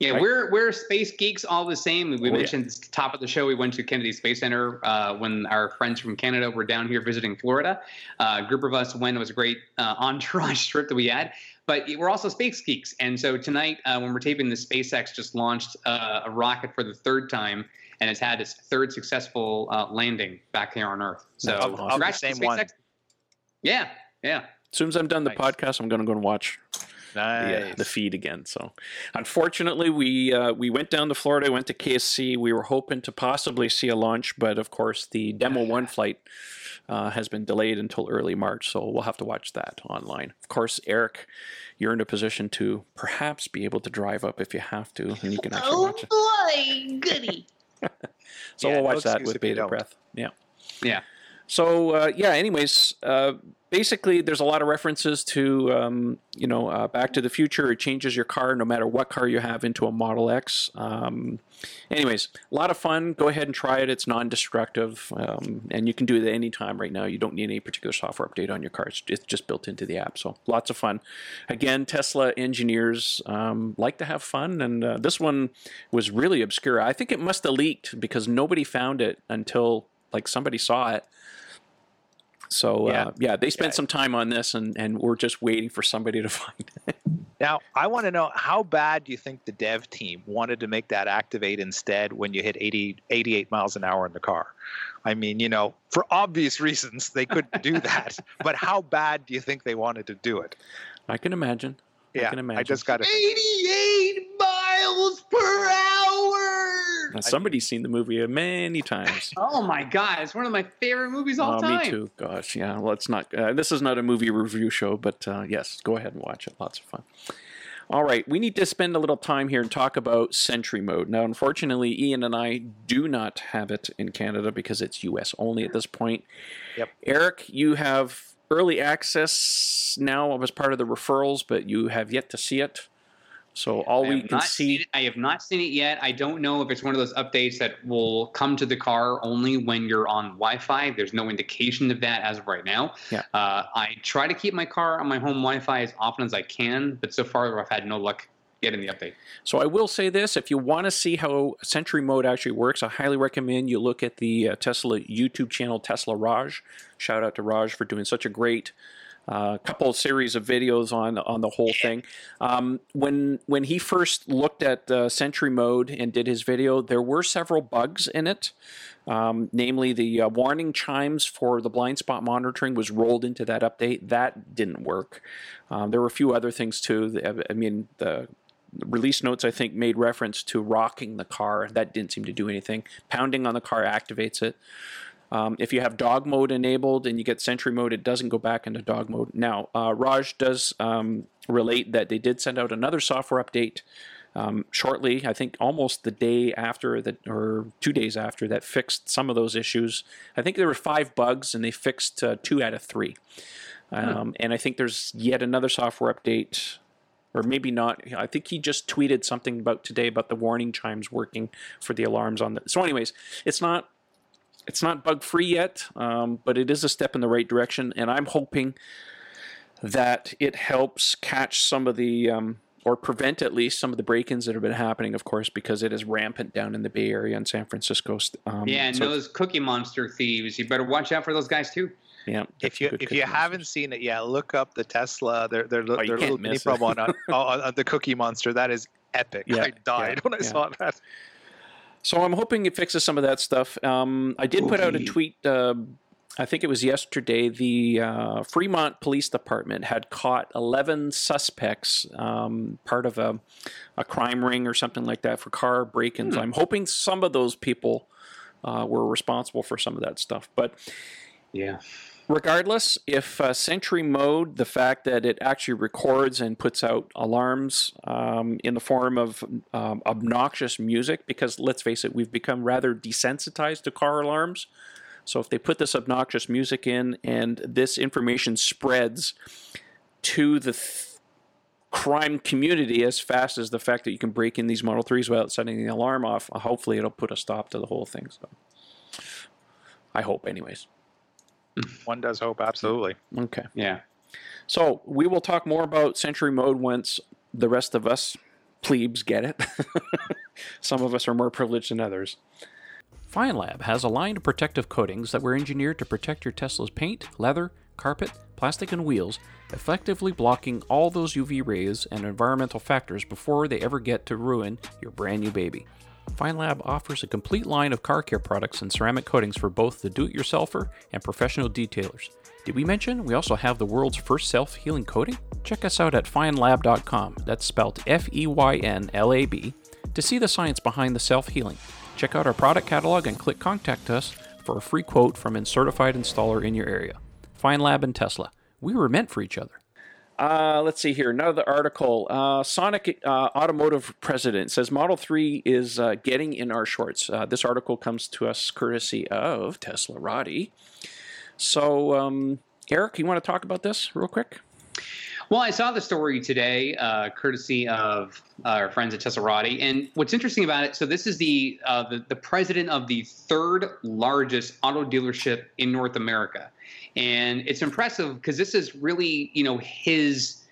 Speaker 2: Yeah,
Speaker 1: Right.
Speaker 2: we're we're space geeks all the same. We
Speaker 1: Oh, yeah.
Speaker 2: mentioned at the top of the show we went to Kennedy Space Center uh, when our friends from Canada were down here visiting Florida. Uh, a group of us went. It was a great uh, <laughs> entourage trip that we had. But we're also space geeks, and so tonight uh, when we're taping, the SpaceX just launched uh, a rocket for the third time, and has had its third successful uh, landing back here on Earth. So
Speaker 1: Of- of the
Speaker 2: congrats to
Speaker 3: same one.
Speaker 2: SpaceX. Yeah, yeah.
Speaker 1: as soon as i'm done the
Speaker 3: Nice.
Speaker 1: podcast i'm going to go and watch the, uh,
Speaker 3: Nice.
Speaker 1: the feed again. So, unfortunately, we uh, we went down to Florida, went to KSC. We were hoping to possibly see a launch, but of course, the demo one <laughs> flight uh, has been delayed until early March. So we'll have to watch that online. Of course, Eric, you're in a position to perhaps be able to drive up if you have to, and you can actually
Speaker 4: Oh
Speaker 1: watch it.
Speaker 4: Oh boy, goody. <laughs>
Speaker 1: So
Speaker 3: Yeah,
Speaker 1: we'll
Speaker 3: no
Speaker 1: watch that with bated breath. Yeah.
Speaker 2: Yeah.
Speaker 1: So uh, yeah. Anyways, uh, basically, there's a lot of references to um, you know uh, Back to the Future. It changes your car, no matter what car you have, into a Model X. Um, anyways, a lot of fun. Go ahead and try it. It's non-destructive, um, and you can do it any time right now. You don't need any particular software update on your car. It's, it's just built into the app. So lots of fun. Again, Tesla engineers um, like to have fun, and uh, this one was really obscure. I think it must have leaked because nobody found it until like somebody saw it. So
Speaker 3: Yeah.
Speaker 1: uh, yeah, they spent
Speaker 3: Yeah.
Speaker 1: some time on this, and, and we're just waiting for somebody to <laughs> find it.
Speaker 3: Now, I want to know how bad do you think the dev team wanted to make that activate instead when you hit 80, 88 miles an hour in the car? I mean, you know, for obvious <laughs> reasons, they couldn't do that. <laughs> but how bad do you think they wanted to do it?
Speaker 1: I can imagine.
Speaker 3: Yeah,
Speaker 1: can
Speaker 3: I just got to.
Speaker 4: 88 miles per hour.
Speaker 1: Now, somebody's seen the movie many times. <laughs>
Speaker 2: Oh my god, it's one of my favorite movies all
Speaker 1: Oh,
Speaker 2: time.
Speaker 1: me too. Gosh, yeah. Let's not. Uh, this is not a movie review show, but uh, yes, go ahead and watch it. Lots of fun. All right, we need to spend a little time here and talk about Sentry Mode. Now, unfortunately, Ian and I do not have it in Canada because it's US only at this point.
Speaker 3: Yep.
Speaker 1: Eric, you have early access now as part of the referrals, but you have yet to see it. So all
Speaker 2: I
Speaker 1: we can see.
Speaker 2: I have not seen it yet. I don't know if it's one of those updates that will come to the car only when you're on Wi-Fi. There's no indication of that as of right now.
Speaker 1: Yeah.
Speaker 2: Uh, I try to keep my car on my home Wi-Fi as often as I can, but so far I've had no luck getting the update.
Speaker 1: So I will say this: if you want to see how Sentry Mode actually works, I highly recommend you look at the uh, Tesla YouTube channel, Tesla Raj. Shout out to Raj for doing such a great uh, couple series of videos on on the whole thing. Um, when when he first looked at uh, Sentry Mode and did his video, there were several bugs in it. Um, namely, the uh, warning chimes for the blind spot monitoring was rolled into that update. That didn't work. Um, there were a few other things too. I mean, the release notes I think made reference to rocking the car. That didn't seem to do anything. Pounding on the car activates it. Um, if you have dog mode enabled and you get Sentry mode, it doesn't go back into dog mode. Now, uh, Raj does um, relate that they did send out another software update um, shortly. I think almost the day after that, or two days after that, fixed some of those issues. I think there were five bugs, and they fixed uh, two out of three. Um, And I think there's yet another software update or maybe not. I think he just tweeted something about today about the warning chimes working for the alarms on the. So, anyways, it's not it's not bug free yet, um, but it is a step in the right direction, and I'm hoping that it helps catch some of the um, or prevent at least some of the break-ins that have been happening, of course, because it is rampant down in the Bay Area and San Francisco. Um,
Speaker 2: yeah, and
Speaker 1: so-
Speaker 2: those Cookie Monster thieves, you better watch out for those guys too.
Speaker 1: yeah.
Speaker 3: If you if you
Speaker 1: cookie
Speaker 3: haven't seen it yet, look up the Tesla. Their their,
Speaker 1: Oh, you
Speaker 3: their
Speaker 1: can't
Speaker 3: little mini
Speaker 1: miss it.
Speaker 3: promo on, <laughs> on, on, on the Cookie Monster. That is epic.
Speaker 1: Yeah,
Speaker 3: I died
Speaker 1: yeah,
Speaker 3: when I
Speaker 1: yeah.
Speaker 3: saw that.
Speaker 1: So I'm hoping it fixes some of that stuff. Um, I did put out a tweet. Uh, I think it was yesterday. The uh, Fremont Police Department had caught 11 suspects, um, part of a, a crime ring or something like that, for car break-ins. I'm hoping some of those people uh, were responsible for some of that stuff. But
Speaker 2: Yeah.
Speaker 1: Regardless, if uh, Sentry Mode, the fact that it actually records and puts out alarms um, in the form of um, obnoxious music, because let's face it, we've become rather desensitized to car alarms. So if they put this obnoxious music in and this information spreads to the th- crime community as fast as the fact that you can break in these Model 3s without setting the alarm off, hopefully it'll put a stop to the whole thing. So I hope, anyways.
Speaker 3: One does hope, absolutely.
Speaker 1: Okay.
Speaker 2: Yeah.
Speaker 1: So we will talk more about Sentry Mode once the rest of us plebes get it. <laughs> Some of us are more privileged than others. Feynlab has aligned protective coatings that were engineered to protect your Tesla's paint, leather, carpet, plastic, and wheels, effectively blocking all those UV rays and environmental factors before they ever get to ruin your brand new baby. Feynlab offers a complete line of car care products and ceramic coatings for both the do it yourselfer and professional detailers. Did we mention we also have the world's first self healing coating? Check us out at feynlab.com, that's spelled F E Y N L A B, to see the science behind the self healing. Check out our product catalog and click Contact Us for a free quote from a certified installer in your area. Feynlab and Tesla, we were meant for each other. Uh, let's see here. Another article. Uh, Sonic uh, Automotive President says Model 3 is uh, getting in our shorts. Uh, this article comes to us courtesy of Teslarati. So, um, Eric, you want to talk about this real quick?
Speaker 2: Well, I saw the story today, uh, courtesy of our friends at Teslarati. And what's interesting about it, so this is the, the the president of the third largest auto dealership in North America, and it's impressive because this is really you know his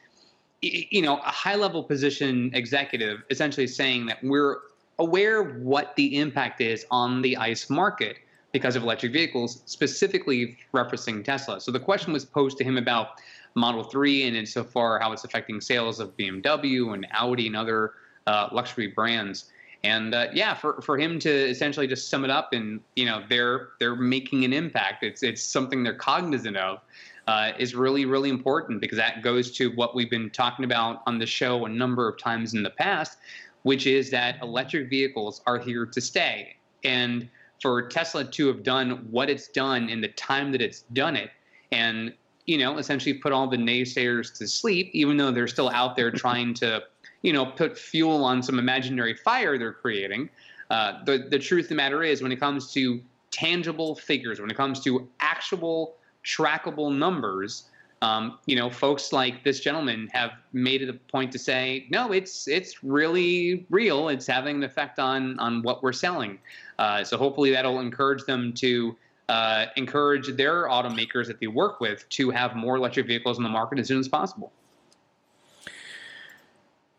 Speaker 2: you know a high level position executive essentially saying that we're aware what the impact is on the ICE market because of electric vehicles, specifically referencing Tesla. So the question was posed to him about Model 3 and insofar how it's affecting sales of BMW and Audi and other uh, luxury brands. And uh, yeah, for, for him to essentially just sum it up and you know they're they're making an impact. It's it's something they're cognizant of. Uh, is really really important because that goes to what we've been talking about on the show a number of times in the past, which is that electric vehicles are here to stay. And for Tesla to have done what it's done in the time that it's done it, and you know, essentially put all the naysayers to sleep, even though they're still out there trying to, you know, put fuel on some imaginary fire they're creating. Uh, the the truth of the matter is, when it comes to tangible figures, when it comes to actual trackable numbers, um, you know, folks like this gentleman have made it a point to say, no, it's it's really real. It's having an effect on on what we're selling. Uh, so hopefully that'll encourage them to uh, encourage their automakers that they work with to have more electric vehicles in the market as soon as possible.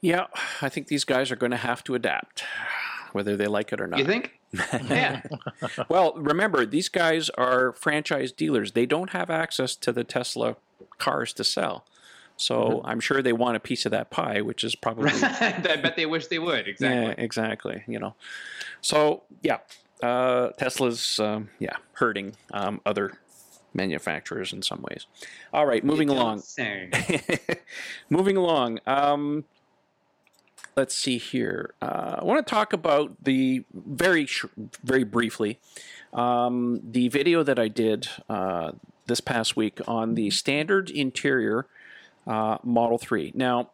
Speaker 1: Yeah, I think these guys are going to have to adapt, whether they like it or not.
Speaker 2: You think? <laughs> yeah. <laughs>
Speaker 1: well, remember, these guys are franchise dealers. They don't have access to the Tesla cars to sell. So I'm sure they want a piece of that pie, which is probably <laughs>
Speaker 2: I bet they wish they would. Exactly.
Speaker 1: Yeah, exactly. You know, so yeah, uh, Tesla's um, yeah hurting um, other manufacturers in some ways. All right, moving
Speaker 2: You don't
Speaker 1: along.
Speaker 2: say.
Speaker 1: moving along. Um, let's see here. Uh, I want to talk about the very sh- very briefly um, the video that I did uh, this past week on the standard interior uh, Model 3. Now,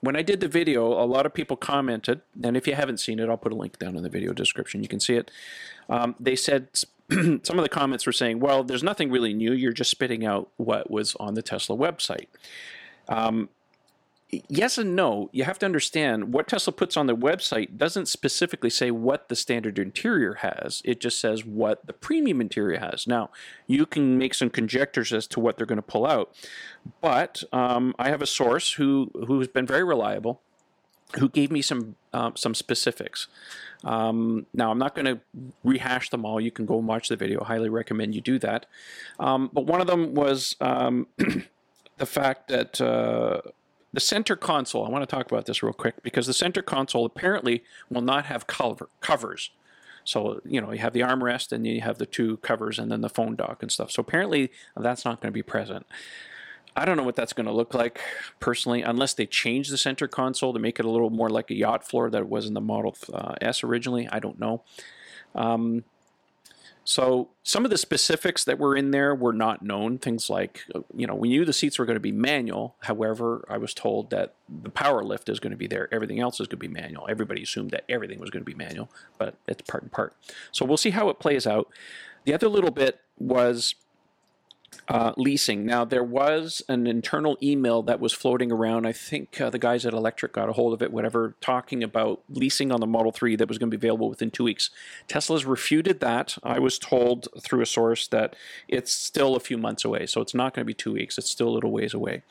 Speaker 1: when I did the video, a lot of people commented, and if you haven't seen it, I'll put a link down in the video description. You can see it. Um, they said <clears throat> some of the comments were saying, "Well, there's nothing really new. You're just spitting out what was on the Tesla website." Um, yes and no. You have to understand what Tesla puts on their website doesn't specifically say what the standard interior has. It just says what the premium interior has. Now, you can make some conjectures as to what they're going to pull out, but um, I have a source who who's been very reliable, who gave me some um, some specifics. Um, now, I'm not going to rehash them all. You can go and watch the video. I highly recommend you do that. Um, but one of them was um, <clears throat> the fact that. Uh, the center console, I want to talk about this real quick because the center console apparently will not have cover, covers. So, you know, you have the armrest and you have the two covers and then the phone dock and stuff. So apparently that's not going to be present. I don't know what that's going to look like personally, unless they change the center console to make it a little more like a yacht floor that it was in the Model uh, S originally. I don't know. Um, so some of the specifics that were in there were not known. Things like, uh, you know, we knew the seats were going to be manual. However, I was told that the power lift is going to be there. Everything else is going to be manual. Everybody assumed that everything was going to be manual, but it's part and part. So we'll see how it plays out. The other little bit was uh, leasing. Now, there was an internal email that was floating around. I think uh, the guys at Electrek got a hold of it, whatever, talking about leasing on the Model 3 that was going to be available within two weeks. Tesla's refuted that. I was told through a source that it's still a few months away, so it's not going to be two weeks. It's still a little ways away.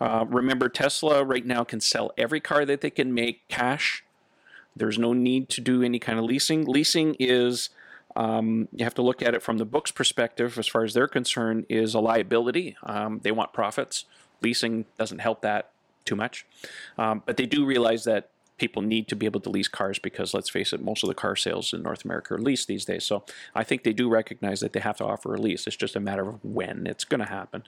Speaker 1: Uh, remember, Tesla right now can sell every car that they can make cash. There's no need to do any kind of leasing. Leasing is um, you have to look at it from the book's perspective, as far as they're concerned, is a liability. Um, they want profits. Leasing doesn't help that too much. Um, but they do realize that people need to be able to lease cars because, let's face it, most of the car sales in North America are leased these days. So I think they do recognize that they have to offer a lease. It's just a matter of when it's going to happen.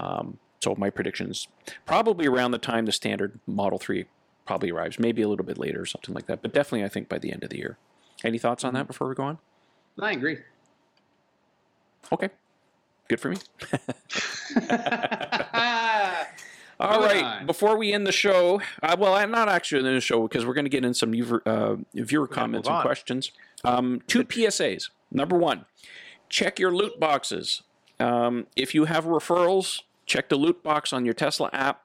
Speaker 1: Um, so my predictions probably around the time the standard Model 3 probably arrives, maybe a little bit later or something like that. But definitely, I think by the end of the year. Any thoughts on that before we go on?
Speaker 2: I agree.
Speaker 1: Okay. Good for me. <laughs> <laughs> All right.
Speaker 2: on.
Speaker 1: Before we end the show, uh, well, I'm not actually in the show because we're going to get in some viewer, uh, viewer comments and questions. Um, two PSAs. Number one, check your loot boxes. Um, if you have referrals, check the loot box on your Tesla app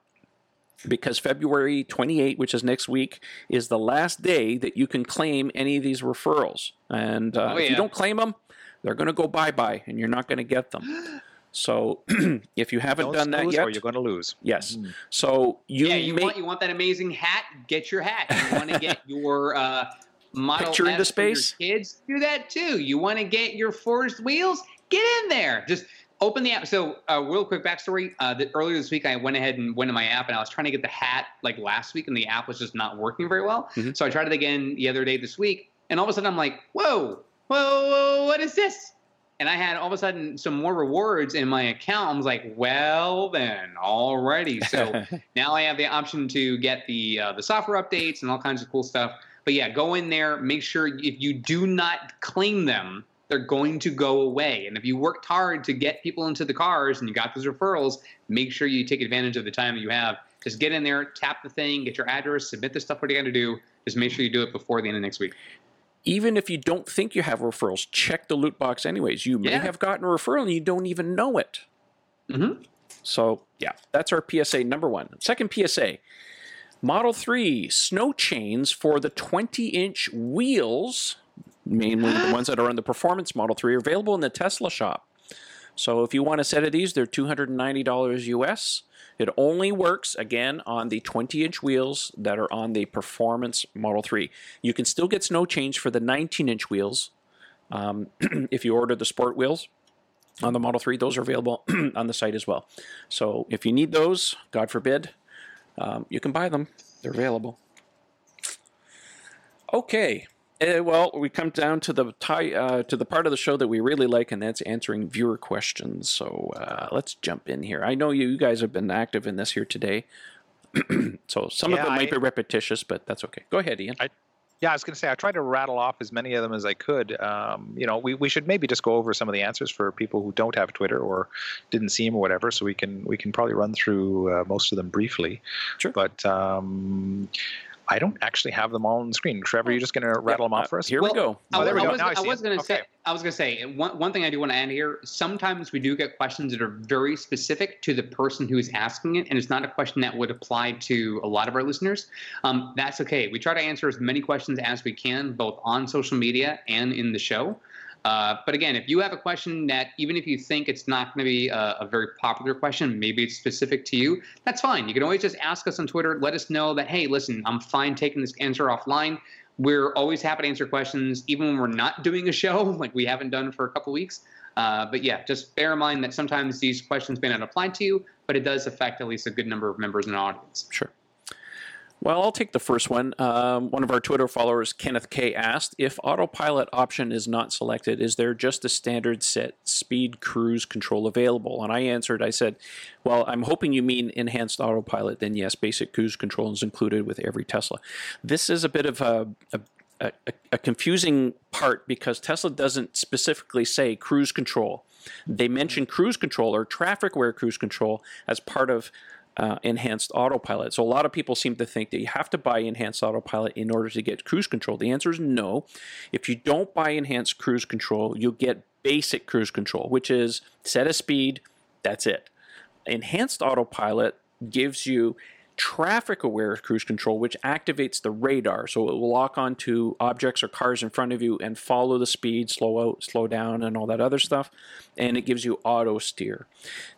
Speaker 1: because February 28, which is next week, is the last day that you can claim any of these referrals. And uh,
Speaker 2: Oh,
Speaker 1: if you don't claim them, they're going to go bye bye, and you're not going to get them. <gasps> So <clears throat> if you haven't
Speaker 3: Don't
Speaker 1: done that yet,
Speaker 3: you're going to lose.
Speaker 1: yes. So you,
Speaker 2: yeah, you
Speaker 1: may
Speaker 2: want you want that amazing hat? Get your hat. You want to get <laughs> your uh, Model
Speaker 1: Picture into
Speaker 2: S your
Speaker 1: space?
Speaker 2: kids? Do that too. You want to get your forged wheels? Get in there. Just open the app. So, uh, real quick backstory. Uh, the, earlier this week, I went ahead and went to my app, and I was trying to get the hat like last week, and the app was just not working very well.
Speaker 1: Mhm.
Speaker 2: So I tried it again the other day this week, and all of a sudden I'm like, whoa, whoa, whoa, what is this? And I had all of a sudden some more rewards in my account. I was like, well, then, alrighty. So <laughs> now I have the option to get the uh, the software updates and all kinds of cool stuff. But yeah, go in there. Make sure if you do not claim them, they're going to go away. And if you worked hard to get people into the cars and you got those referrals, make sure you take advantage of the time that you have. Just get in there, tap the thing, get your address, submit the stuff what you got to do. Just make sure you do it before the end of next week.
Speaker 1: even if you don't think you have referrals, check the loot box anyways. You may
Speaker 2: Yeah.
Speaker 1: have gotten a referral and you don't even know it.
Speaker 2: Mm-hmm.
Speaker 1: So, yeah, that's our PSA number one. Second PSA Model 3 snow chains for the 20 inch wheels, mainly the ones <gasps> that are on the performance Model 3, are available in the Tesla shop. So, if you want a set of these, they're $290 US. It only works, again, on the 20 inch wheels that are on the performance Model 3. You can still get snow change for the 19 inch wheels um, <clears throat> if you order the sport wheels on the Model 3. Those are available <clears throat> on the site as well. So if you need those, God forbid, um, you can buy them. They're available. Okay. Uh, well, we come down to the tie, uh, to the part of the show that we really like, and that's answering viewer questions. So uh, let's jump in here. I know you, you guys have been active in this here today, <clears throat> so some of
Speaker 3: Yeah,
Speaker 1: it might
Speaker 3: I-
Speaker 1: be repetitious, but that's okay. Go ahead, Ian.
Speaker 3: Yeah, I was going to say I tried to rattle off as many of them as I could. Um, you know, we, we should maybe just go over some of the answers for people who don't have Twitter or didn't see them or whatever. So we can we can probably run through uh, most of them briefly.
Speaker 1: Sure.
Speaker 3: But um, I don't actually have them all on the screen. Trevor, you're just going to rattle them off for us?
Speaker 1: Here
Speaker 2: Well,
Speaker 1: we go.
Speaker 2: I,
Speaker 3: Oh, there we
Speaker 2: I
Speaker 3: go.
Speaker 2: was,
Speaker 3: Now I
Speaker 2: I
Speaker 3: see
Speaker 2: was going to say,
Speaker 3: Okay.
Speaker 2: I was going to say one, one thing I do want to add here. Sometimes we do get questions that are very specific to the person who is asking it, and it's not a question that would apply to a lot of our listeners. Um, that's okay. We try to answer as many questions as we can, both on social media and in the show. Uh, but again, if you have a question that even if you think it's not going to be a, a very popular question, maybe it's specific to you, that's fine. You can always just ask us on Twitter. Let us know that, hey, listen, I'm fine taking this answer offline. We're always happy to answer questions, even when we're not doing a show, <laughs> like we haven't done for a couple weeks. Uh, but yeah, just bear in mind that sometimes these questions may not apply to you, but it does affect at least a good number of members in the audience.
Speaker 1: Sure. Well, I'll take the first one. Um, one of our Twitter followers, Kenneth K, asked if autopilot option is not selected, is there just a standard set speed cruise control available? And I answered, I said, well, I'm hoping you mean enhanced autopilot. Then yes, basic cruise control is included with every Tesla. This is a bit of a, a a, a confusing part because Tesla doesn't specifically say cruise control. They mention cruise control or traffic aware cruise control as part of uh, enhanced autopilot. So a lot of people seem to think that you have to buy enhanced autopilot in order to get cruise control. The answer is no. If you don't buy enhanced cruise control, you'll get basic cruise control, which is set a speed, that's it. Enhanced autopilot gives you traffic aware cruise control, which activates the radar. So it will lock onto objects or cars in front of you and follow the speed, slow out, slow down, and all that other stuff. And it gives you auto steer.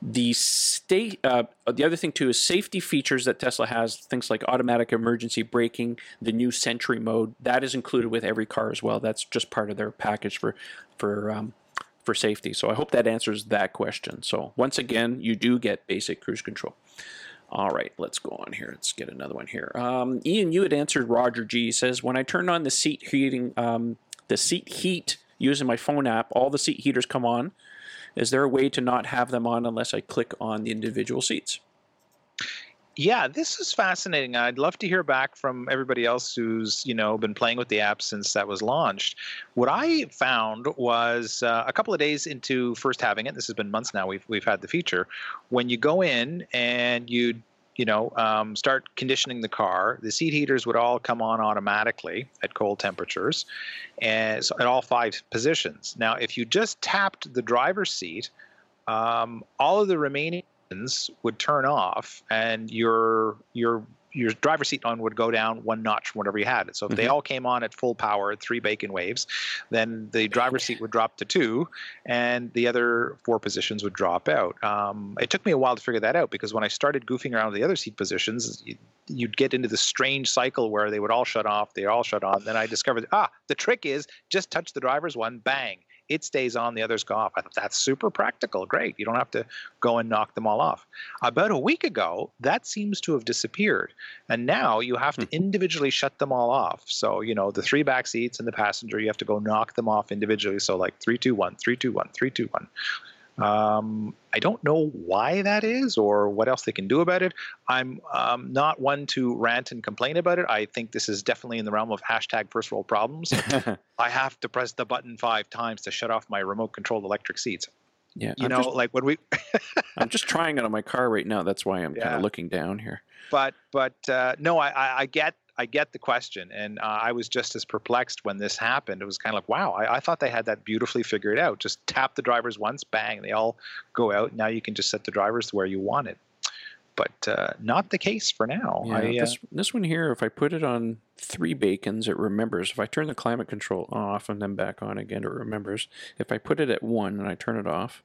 Speaker 1: The state, uh, the other thing too is safety features that Tesla has, things like automatic emergency braking, the new Sentry mode. That is included with every car as well. That's just part of their package for for um, for safety. So I hope that answers that question. So once again, you do get basic cruise control. All right, let's go on here. Let's get another one here. Um, Ian, you had answered Roger G. Says when I turn on the seat heating, um, the seat heat using my phone app, all the seat heaters come on. Is there a way to not have them on unless I click on the individual seats?
Speaker 3: Yeah, this is fascinating. I'd love to hear back from everybody else who's you know been playing with the app since that was launched. What I found was uh, a couple of days into first having it. This has been months now. We've we've had the feature. When you go in and you you know um, start conditioning the car, the seat heaters would all come on automatically at cold temperatures, and so at all five positions. Now, if you just tapped the driver's seat, um, all of the remaining would turn off and your your your driver's seat on would go down one notch from whatever you had. So if they
Speaker 1: Mhm.
Speaker 3: all came on at full power three bacon waves, then the driver's seat would drop to two, and the other four positions would drop out. Um, it took me a while to figure that out because when I started goofing around with the other seat positions, you, you'd get into this strange cycle where they would all shut off, they all shut on. Then I discovered, ah, the trick is just touch the driver's one, bang, it stays on, the others go off. I thought that's super practical. Great. You don't have to go and knock them all off. About a week ago, that seems to have disappeared. And now you have to hmm. individually shut them all off. So, you know, the three back seats and the passenger, you have to go knock them off individually. So, like three, two, one, three, two, one, three, two, one. Um, I don't know why that is or what else they can do about it. I'm um, not one to rant and complain about it. I think this is definitely in the realm of hashtag first world problems. <laughs> I have to press the button five times to shut off my remote controlled electric seats.
Speaker 1: yeah,
Speaker 3: You
Speaker 1: I'm,
Speaker 3: know,
Speaker 1: just,
Speaker 3: like when we, <laughs>
Speaker 1: I'm just trying it on my car right now. That's why I'm kind of looking down here.
Speaker 3: but but uh, no, I, I, I get I get the question, and uh, I was just as perplexed when this happened. It was kind of like, wow, I, I thought they had that beautifully figured out. Just tap the drivers once, bang, they all go out. Now you can just set the drivers to where you want it. But uh, not the case for now.
Speaker 1: Yeah,
Speaker 3: I, uh,
Speaker 1: this, this one here, if I put it on three bacons, it remembers. If I turn the climate control off and then back on again, it remembers. If I put it at one and I turn it off,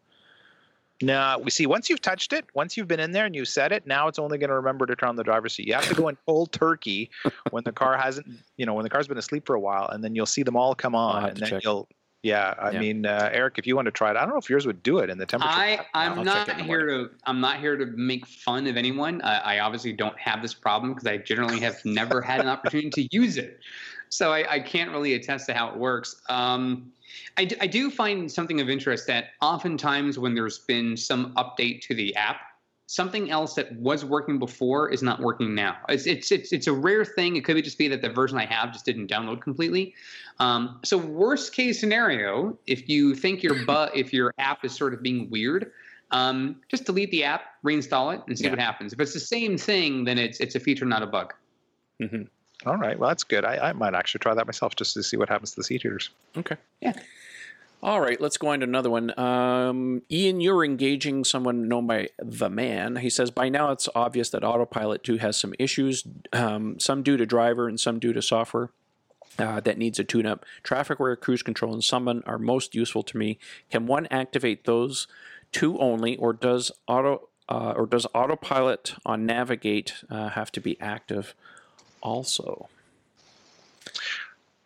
Speaker 3: No, we see once you've touched it, once you've been in there and you've set it, now it's only going to remember to turn on the driver's seat. You have to go in cold turkey <laughs> when the car hasn't, you know, when the car's been asleep for a while, and then you'll see them all come on, and then
Speaker 1: check.
Speaker 3: you'll. Yeah, I
Speaker 1: Yeah.
Speaker 3: mean, uh, Eric, if you want to try it, I don't know if yours would do it in the temperature.
Speaker 2: I
Speaker 1: I'll
Speaker 2: I'm not
Speaker 1: it in
Speaker 2: here to I'm not here to make fun of anyone. I, I obviously don't have this problem because I generally have never had an opportunity to use it, so I, I can't really attest to how it works. Um, I, d- I do find something of interest that oftentimes when there's been some update to the app, something else that was working before is not working now. It's it's it's, it's a rare thing. It could just be that the version I have just didn't download completely. Um, so worst case scenario, if you think your bu- <laughs> if your app is sort of being weird, um, just delete the app, reinstall it, and see
Speaker 1: Yeah.
Speaker 2: what happens. If it's the same thing, then it's it's a feature, not a bug.
Speaker 1: hmm
Speaker 3: All right. Well, that's good. I, I might actually try that myself just to see what happens to the seat heaters.
Speaker 1: Okay.
Speaker 2: Yeah.
Speaker 1: All right, let's go on to another one. Um, Ian, you're engaging someone known by the man. He says, by now it's obvious that Autopilot 2 has some issues, um, some due to driver and some due to software. Uh, that needs a tune-up. Traffic aware, cruise control, and summon are most useful to me. Can one activate those two only, or does auto uh, or does autopilot on navigate uh, have to be active also?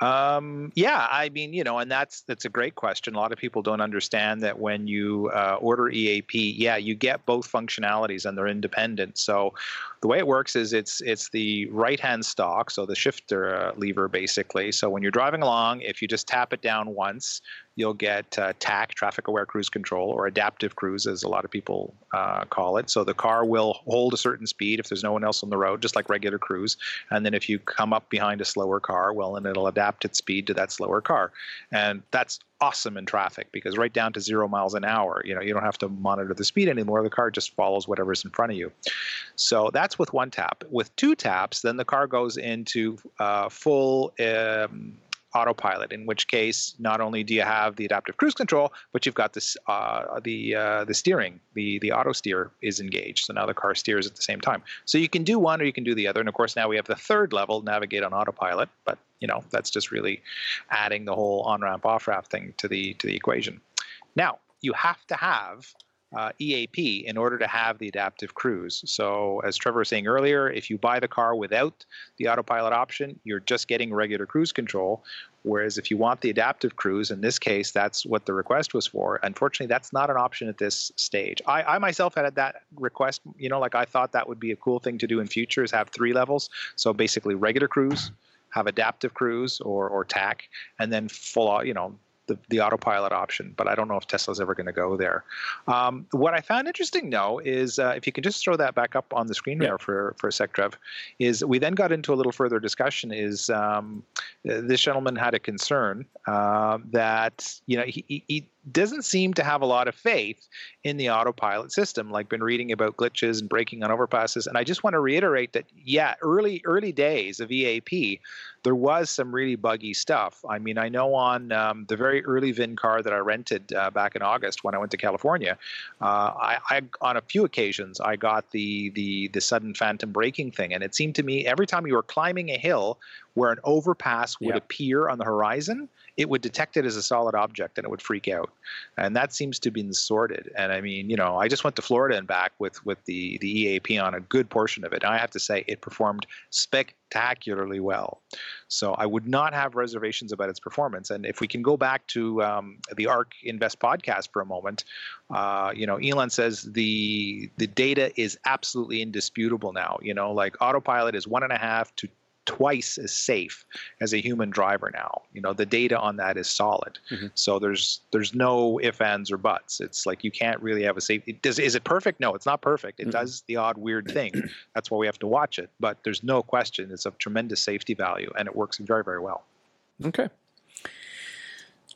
Speaker 3: Um, yeah, I mean, you know, and that's that's a great question. A lot of people don't understand that when you uh, order EAP, yeah, you get both functionalities and they're independent. So the way it works is it's it's the right hand stalk, so the shifter uh, lever basically. So when you're driving along, if you just tap it down once, you'll get uh, TAC, traffic aware cruise control, or adaptive cruise, as a lot of people uh, call it. So the car will hold a certain speed if there's no one else on the road, just like regular cruise. And then if you come up behind a slower car, well, then it'll adapt its speed to that slower car. And that's awesome in traffic because right down to zero miles an hour, you know, you don't have to monitor the speed anymore. The car just follows whatever's in front of you. So that's with one tap. With two taps, then the car goes into uh, full. Um, autopilot. In which case, not only do you have the adaptive cruise control, but you've got this uh, the uh, the steering, the the auto steer is engaged. So now the car steers at the same time. So you can do one or you can do the other. And of course, now we have the third level, navigate on autopilot. But you know that's just really adding the whole on ramp off ramp thing to the to the equation. Now you have to have uh, EAP in order to have the adaptive cruise. So, as Trevor was saying earlier, if you buy the car without the autopilot option, you're just getting regular cruise control. Whereas if you want the adaptive cruise, in this case, that's what the request was for. Unfortunately, that's not an option at this stage. I, I myself had that request, you know, like I thought that would be a cool thing to do in future is have three levels. So basically regular cruise, have adaptive cruise or, or TAC, and then full, you know, the, the autopilot option, but I don't know if Tesla's ever going to go there. Um, what I found interesting, though, is uh, if you can just throw that back up on the screen there for, for a sec, Trev, is we then got into a little further discussion. Is um, this gentleman had a concern uh, that you know he, he doesn't seem to have a lot of faith in the autopilot system. Like been reading about glitches and braking on overpasses. And i just want to reiterate that yeah early early days of eap there was some really buggy stuff. I mean i know on um, the very early vin car that i rented uh, back in august when i went to california uh, I, I, on a few occasions i got the the the sudden phantom braking thing. And it seemed to me every time you were climbing a hill where an overpass would
Speaker 1: Yeah.
Speaker 3: appear on the horizon it would detect it as a solid object and it would freak out and that seems to have been sorted. And i mean you know i just went to florida and back with with the the eap on a good portion of it. And i have to say it performed spectacularly well. So i would not have reservations about its performance. And if we can go back to um, the ARK Invest podcast for a moment uh, you know elon says the the data is absolutely indisputable now. You know like autopilot is one and a half to twice as safe as a human driver now. You know, the data on that is solid.
Speaker 1: Mhm.
Speaker 3: So there's there's no if ands or buts. It's like you can't really have a safety. Does is it perfect? No, it's not perfect. It
Speaker 1: Mhm.
Speaker 3: does the odd weird thing. <clears throat> That's why we have to watch it. But there's no question it's of tremendous safety value and it works very very well.
Speaker 1: Okay.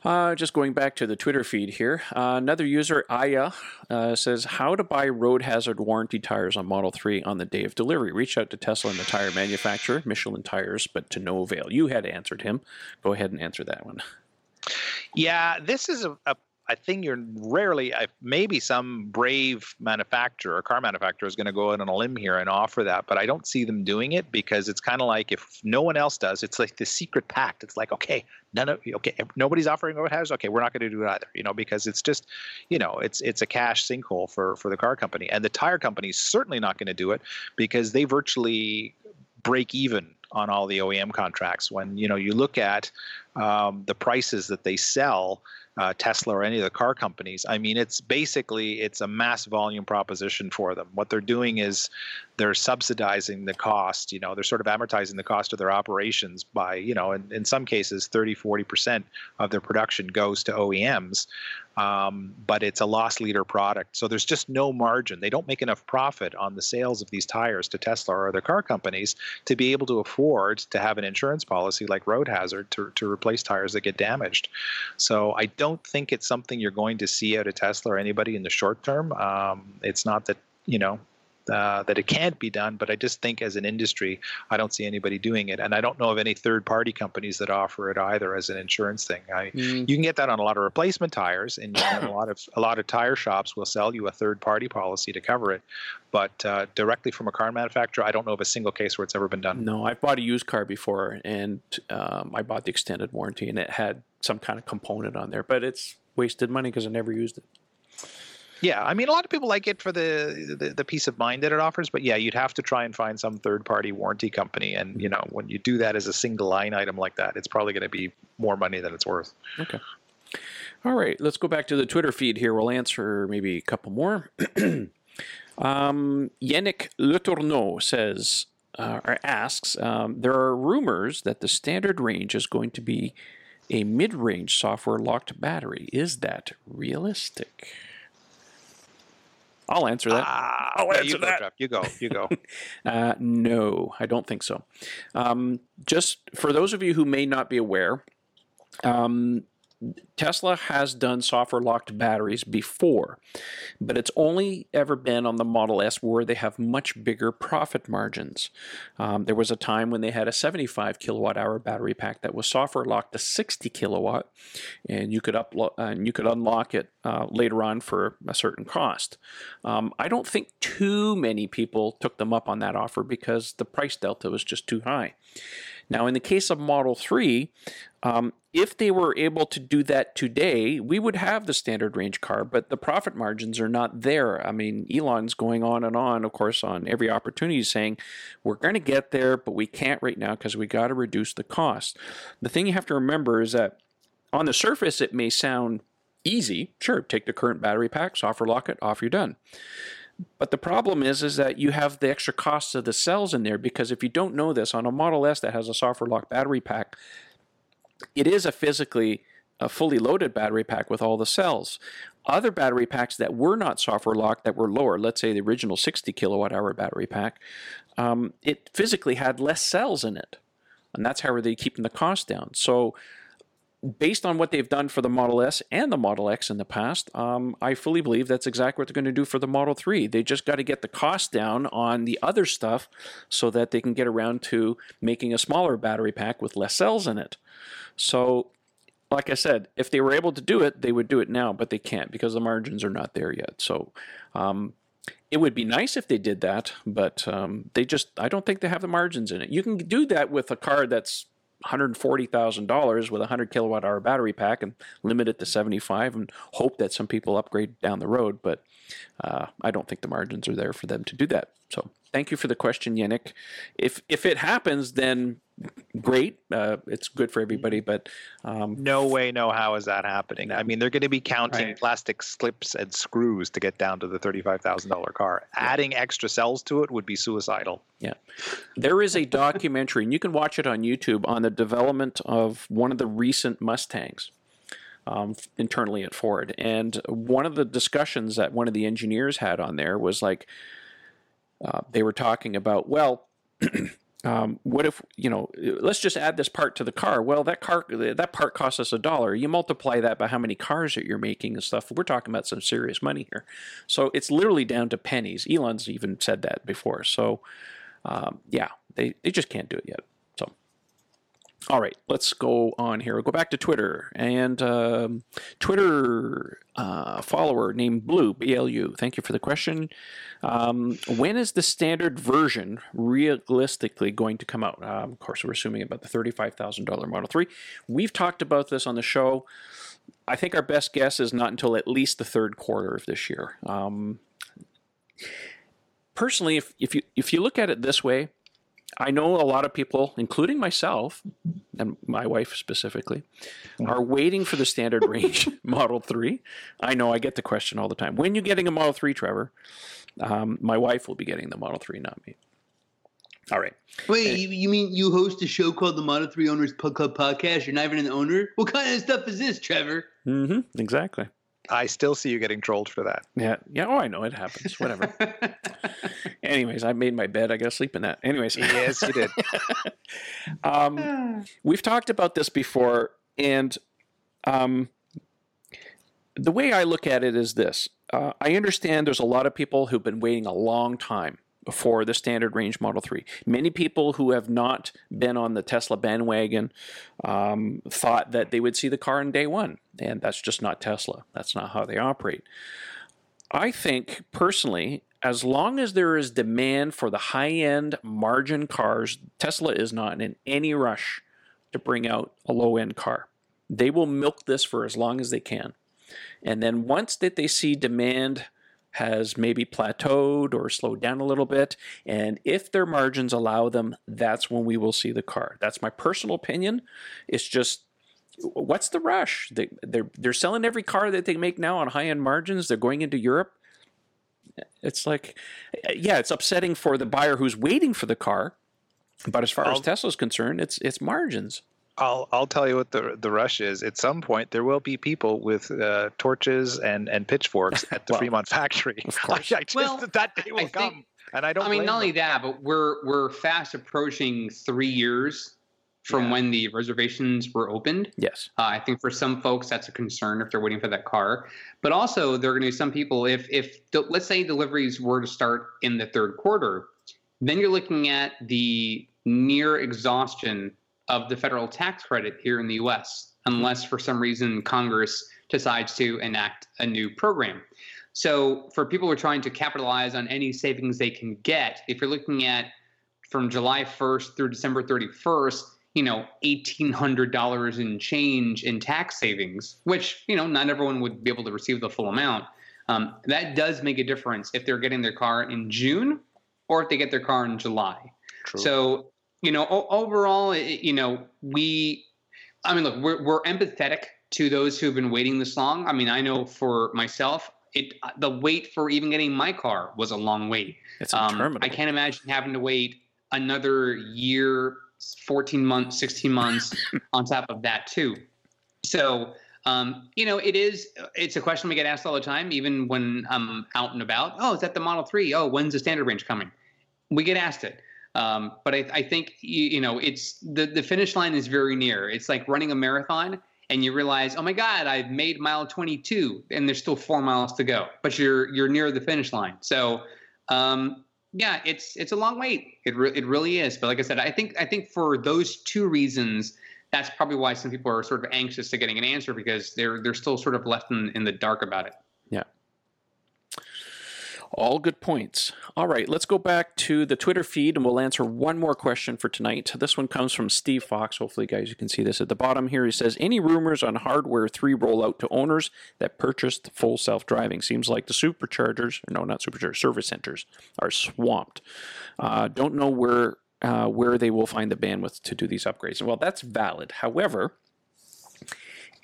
Speaker 1: Uh, just going back to the Twitter feed here, uh, another user, Aya, uh, says how to buy road hazard warranty tires on Model 3 on the day of delivery. Reach out to Tesla and the tire manufacturer, Michelin Tires, but to no avail. You had answered him. Go ahead and answer that one.
Speaker 3: Yeah, this is a, a, a think you're rarely, I- maybe some brave manufacturer, car manufacturer, is going to go out on a limb here and offer that, but I don't see them doing it because it's kind of like if no one else does, it's like the secret pact. It's like, okay, none of, okay, nobody's offering road hazards. Okay, we're not going to do it either, you know, because it's just, you know, it's it's a cash sinkhole for for the car company, and the tire company is certainly not going to do it because they virtually break even on all the OEM contracts. When you know you look at um, the prices that they sell uh, Tesla or any of the car companies. I mean, it's basically it's a mass volume proposition for them. What they're doing is they're subsidizing the cost. You know, they're sort of amortizing the cost of their operations by you know, in, in some cases, 30, 40 percent of their production goes to OEMs. Um, but it's a loss leader product, so there's just no margin. They don't make enough profit on the sales of these tires to Tesla or other car companies to be able to afford to have an insurance policy like road hazard to, to replace tires that get damaged. So I don't think it's something you're going to see out of Tesla or anybody in the short term. Um, it's not that you know uh, that it can't be done, but I just think as an industry, I don't see anybody doing it, and I don't know of any third-party companies that offer it either as an insurance thing. I,
Speaker 1: Mm,
Speaker 3: you can get that on a lot of replacement tires, and a lot of a lot of tire shops will sell you a third-party policy to cover it. But uh, directly from a car manufacturer, I don't know of a single case where it's ever been done.
Speaker 1: No, I've bought a used car before, and um, I bought the extended warranty, and it had some kind of component on there, but it's wasted money because I never used it.
Speaker 3: Yeah, I mean, a lot of people like it for the, the the peace of mind that it offers, but yeah, you'd have to try and find some third-party warranty company, and you know, when you do that as a single line item like that, it's probably going to be more money than it's worth.
Speaker 1: Okay. All right, let's go back to the Twitter feed here. We'll answer maybe a couple more. <clears throat> um, Yannick Le Tourneau says uh, or asks, um, there are rumors that the standard range is going to be a mid-range software locked battery. Is that realistic? I'll answer that.
Speaker 3: Ah,
Speaker 1: I'll
Speaker 3: yeah,
Speaker 1: answer
Speaker 3: you
Speaker 1: that.
Speaker 3: Jeff. You go. You go. <laughs>
Speaker 1: Uh, no, I don't think so. Um, just for those of you who may not be aware, um, Tesla has done software locked batteries before, but it's only ever been on the Model S where they have much bigger profit margins. Um, there was a time when they had a 75 kilowatt hour battery pack that was software locked to 60 kilowatt, and you could upload and you could unlock it uh, later on for a certain cost. Um, I don't think too many people took them up on that offer because the price delta was just too high. Now, in the case of Model 3, um, if they were able to do that today, we would have the standard range car, but the profit margins are not there. I mean, Elon's going on and on, of course, on every opportunity saying, we're going to get there, but we can't right now because we got to reduce the cost. The thing you have to remember is that on the surface, it may sound easy. Sure, take the current battery pack, software lock it, off you're done. But the problem is, is that you have the extra costs of the cells in there because if you don't know this, on a Model S that has a software locked battery pack, it is a physically a fully loaded battery pack with all the cells. Other battery packs that were not software locked, that were lower, let's say the original 60 kilowatt hour battery pack, um, it physically had less cells in it. And that's how they're keeping the cost down. So based on what they've done for the Model S and the Model X in the past, um, I fully believe that's exactly what they're going to do for the Model 3. They just got to get the cost down on the other stuff so that they can get around to making a smaller battery pack with less cells in it. So, like I said, if they were able to do it, they would do it now, but they can't because the margins are not there yet. So, um, it would be nice if they did that, but um, they just, I don't think they have the margins in it. You can do that with a car that's $140,000 with a 100 kilowatt hour battery pack and limit it to 75 and hope that some people upgrade down the road. But uh, I don't think the margins are there for them to do that. So thank you for the question, Yannick. If if it happens, then great. Uh, it's good for everybody. But um,
Speaker 3: No way, no how is that happening? I mean, they're going to be counting
Speaker 2: Right.
Speaker 3: plastic slips and screws to get down to the thirty-five thousand dollar car. Adding extra cells to it would be suicidal.
Speaker 1: Yeah, there is a documentary, and you can watch it on YouTube, on the development of one of the recent Mustangs um, internally at Ford. And one of the discussions that one of the engineers had on there was like, uh, they were talking about, well, <clears throat> um, what if you know? Let's just add this part to the car. Well, that car that part costs us a dollar. You multiply that by how many cars that you're making and stuff. We're talking about some serious money here. So it's literally down to pennies. Elon's even said that before. So um, yeah, they, they just can't do it yet. All right, let's go on here. We'll go back to Twitter and um, Twitter uh, follower named Blue B L U. Thank you for the question. Um, when is the standard version realistically going to come out? Um, of course, we're assuming about the thirty-five thousand dollar Model Three. We've talked about this on the show. I think our best guess is not until at least the third quarter of this year. Um, personally, if, if you if you look at it this way, I know a lot of people, including myself and my wife specifically, are waiting for the standard range <laughs> <laughs> Model 3. I know I get the question all the time. When you getting a Model 3, Trevor? Um, my wife will be getting the Model 3, not me. All right.
Speaker 4: Wait, you, you mean you host a show called the Model 3 Owners Club Podcast? You're not even an owner? What kind of stuff is this, Trevor?
Speaker 1: Mm-hmm. Exactly.
Speaker 3: I still see you getting trolled for that.
Speaker 1: Yeah. Yeah. Oh, I know it happens. Whatever. <laughs> Anyways, I made my bed. I got to sleep in that. Anyways.
Speaker 3: Yes, you did. <laughs>
Speaker 1: um, we've talked about this before, and um, the way I look at it is this uh, I understand there's a lot of people who've been waiting a long time for the standard range Model 3. Many people who have not been on the Tesla bandwagon um, thought that they would see the car in day one, and that's just not Tesla. That's not how they operate. I think personally, as long as there is demand for the high end margin cars, Tesla is not in any rush to bring out a low end car. They will milk this for as long as they can. And then once that they see demand has maybe plateaued or slowed down a little bit, and if their margins allow them, that's when we will see the car. That's my personal opinion. It's just what's the rush? They, they're they're selling every car that they make now on high end margins. They're going into Europe. It's like, yeah, it's upsetting for the buyer who's waiting for the car, but as far as Tesla's concerned, it's it's margins.
Speaker 3: I'll I'll tell you what the the rush is. At some point, there will be people with uh, torches and and pitchforks at the
Speaker 1: Well,
Speaker 3: Fremont factory.
Speaker 1: of <laughs> course.
Speaker 3: I, I just
Speaker 2: Well,
Speaker 3: that day will
Speaker 2: I
Speaker 3: come,
Speaker 2: think-
Speaker 3: and I don't.
Speaker 2: I mean,
Speaker 3: blame
Speaker 2: not only
Speaker 3: them.
Speaker 2: that, but we're we're fast approaching three years from
Speaker 3: Yeah.
Speaker 2: when the reservations were opened.
Speaker 1: Yes.
Speaker 2: Uh, I think for some folks that's a concern if they're waiting for that car. But also, there are going to be some people if if the, let's say deliveries were to start in the third quarter, then you're looking at the near exhaustion of the federal tax credit here in the U.S. Unless for some reason Congress decides to enact a new program. So for people who are trying to capitalize on any savings they can get, if you're looking at from July 1st through December 31st, you know, $1,800 in change in tax savings, which, you know, not everyone would be able to receive the full amount. Um, that does make a difference if they're getting their car in June or if they get their car in July.
Speaker 3: True.
Speaker 2: So, you know, o- overall, it, you know, we, I mean, look, we're, we're empathetic to those who've been waiting this long. I mean, I know for myself, it the wait for even getting my car was a long wait.
Speaker 1: It's
Speaker 2: Um. I can't imagine having to wait another year, 14 months, 16 months <laughs> on top of that too. So, um, you know, it is, it's a question we get asked all the time, even when I'm out and about. Oh, is that the Model 3? Oh, when's the standard range coming? We get asked it. Um, but I, I think, you, you know, it's the, the finish line is very near. It's like running a marathon and you realize, oh my God, I've made mile 22 and there's still four miles to go, but you're, you're near the finish line. So, um, yeah, it's it's a long wait. It re- it really is. But like I said, I think I think for those two reasons, that's probably why some people are sort of anxious to getting an answer because they're they're still sort of left in, in the dark about it.
Speaker 1: All good points. All right, let's go back to the Twitter feed and we'll answer one more question for tonight. This one comes from Steve Fox. Hopefully, guys, you can see this at the bottom here. He says, Any rumors on Hardware 3 rollout to owners that purchased full self driving? Seems like the superchargers, no, not superchargers, service centers are swamped. Uh, don't know where. Uh, where they will find the bandwidth to do these upgrades. Well, that's valid. However,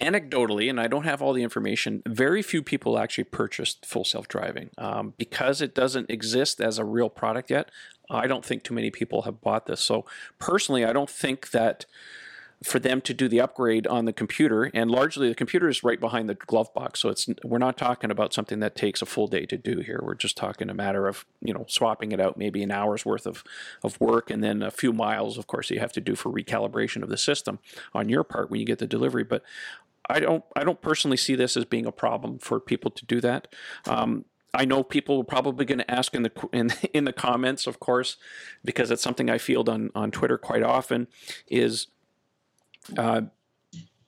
Speaker 1: anecdotally, and I don't have all the information, very few people actually purchased full self driving. Um, because it doesn't exist as a real product yet, I don't think too many people have bought this. So, personally, I don't think that for them to do the upgrade on the computer, and largely the computer is right behind the glove box, so it's we're not talking about something that takes a full day to do here. We're just talking a matter of you know swapping it out, maybe an hour's worth of of work, and then a few miles, of course, you have to do for recalibration of the system on your part when you get the delivery. But I don't I don't personally see this as being a problem for people to do that. Um, I know people are probably going to ask in the in, <laughs> in the comments, of course, because it's something I field on on Twitter quite often. Is uh,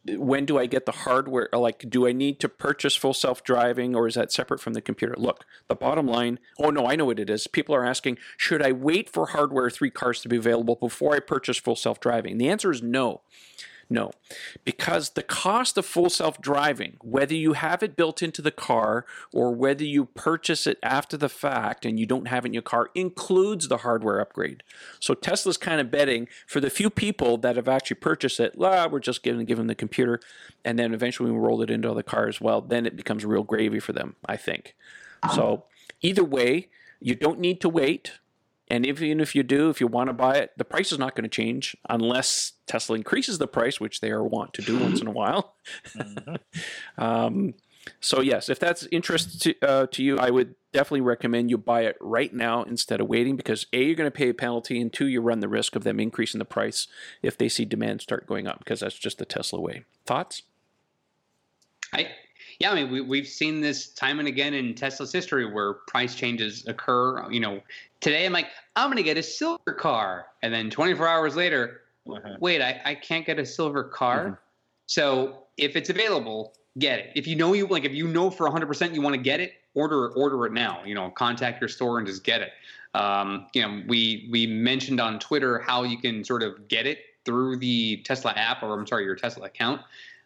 Speaker 1: when do I get the hardware? Like, do I need to purchase full self driving or is that separate from the computer? Look, the bottom line oh, no, I know what it is. People are asking, should I wait for hardware three cars to be available before I purchase full self driving? The answer is no. No, because the cost of full self driving, whether you have it built into the car or whether you purchase it after the fact and you don't have it in your car, includes the hardware upgrade. So Tesla's kind of betting for the few people that have actually purchased it, ah, we're just going to give them the computer, and then eventually we roll it into the car as well. Then it becomes real gravy for them, I think. So either way, you don't need to wait. And even if you do, if you want to buy it, the price is not going to change unless Tesla increases the price, which they are wont to do once in a while. <laughs> um, so yes, if that's interest to, uh, to you, I would definitely recommend you buy it right now instead of waiting because a you're going to pay a penalty, and two you run the risk of them increasing the price if they see demand start going up because that's just the Tesla way. Thoughts?
Speaker 2: I Yeah, I mean, we, we've seen this time and again in Tesla's history where price changes occur. You know, today I'm like, I'm going to get a silver car. And then 24 hours later,
Speaker 3: Uh-huh.
Speaker 2: wait, I, I can't get a silver car.
Speaker 1: Mhm.
Speaker 2: So if it's available, get it. If you know you like, if you know for 100% you want to get it, order order it now. You know, contact your store and just get it. Um, you know, we we mentioned on Twitter how you can sort of get it through the Tesla app, or I'm sorry, your Tesla account.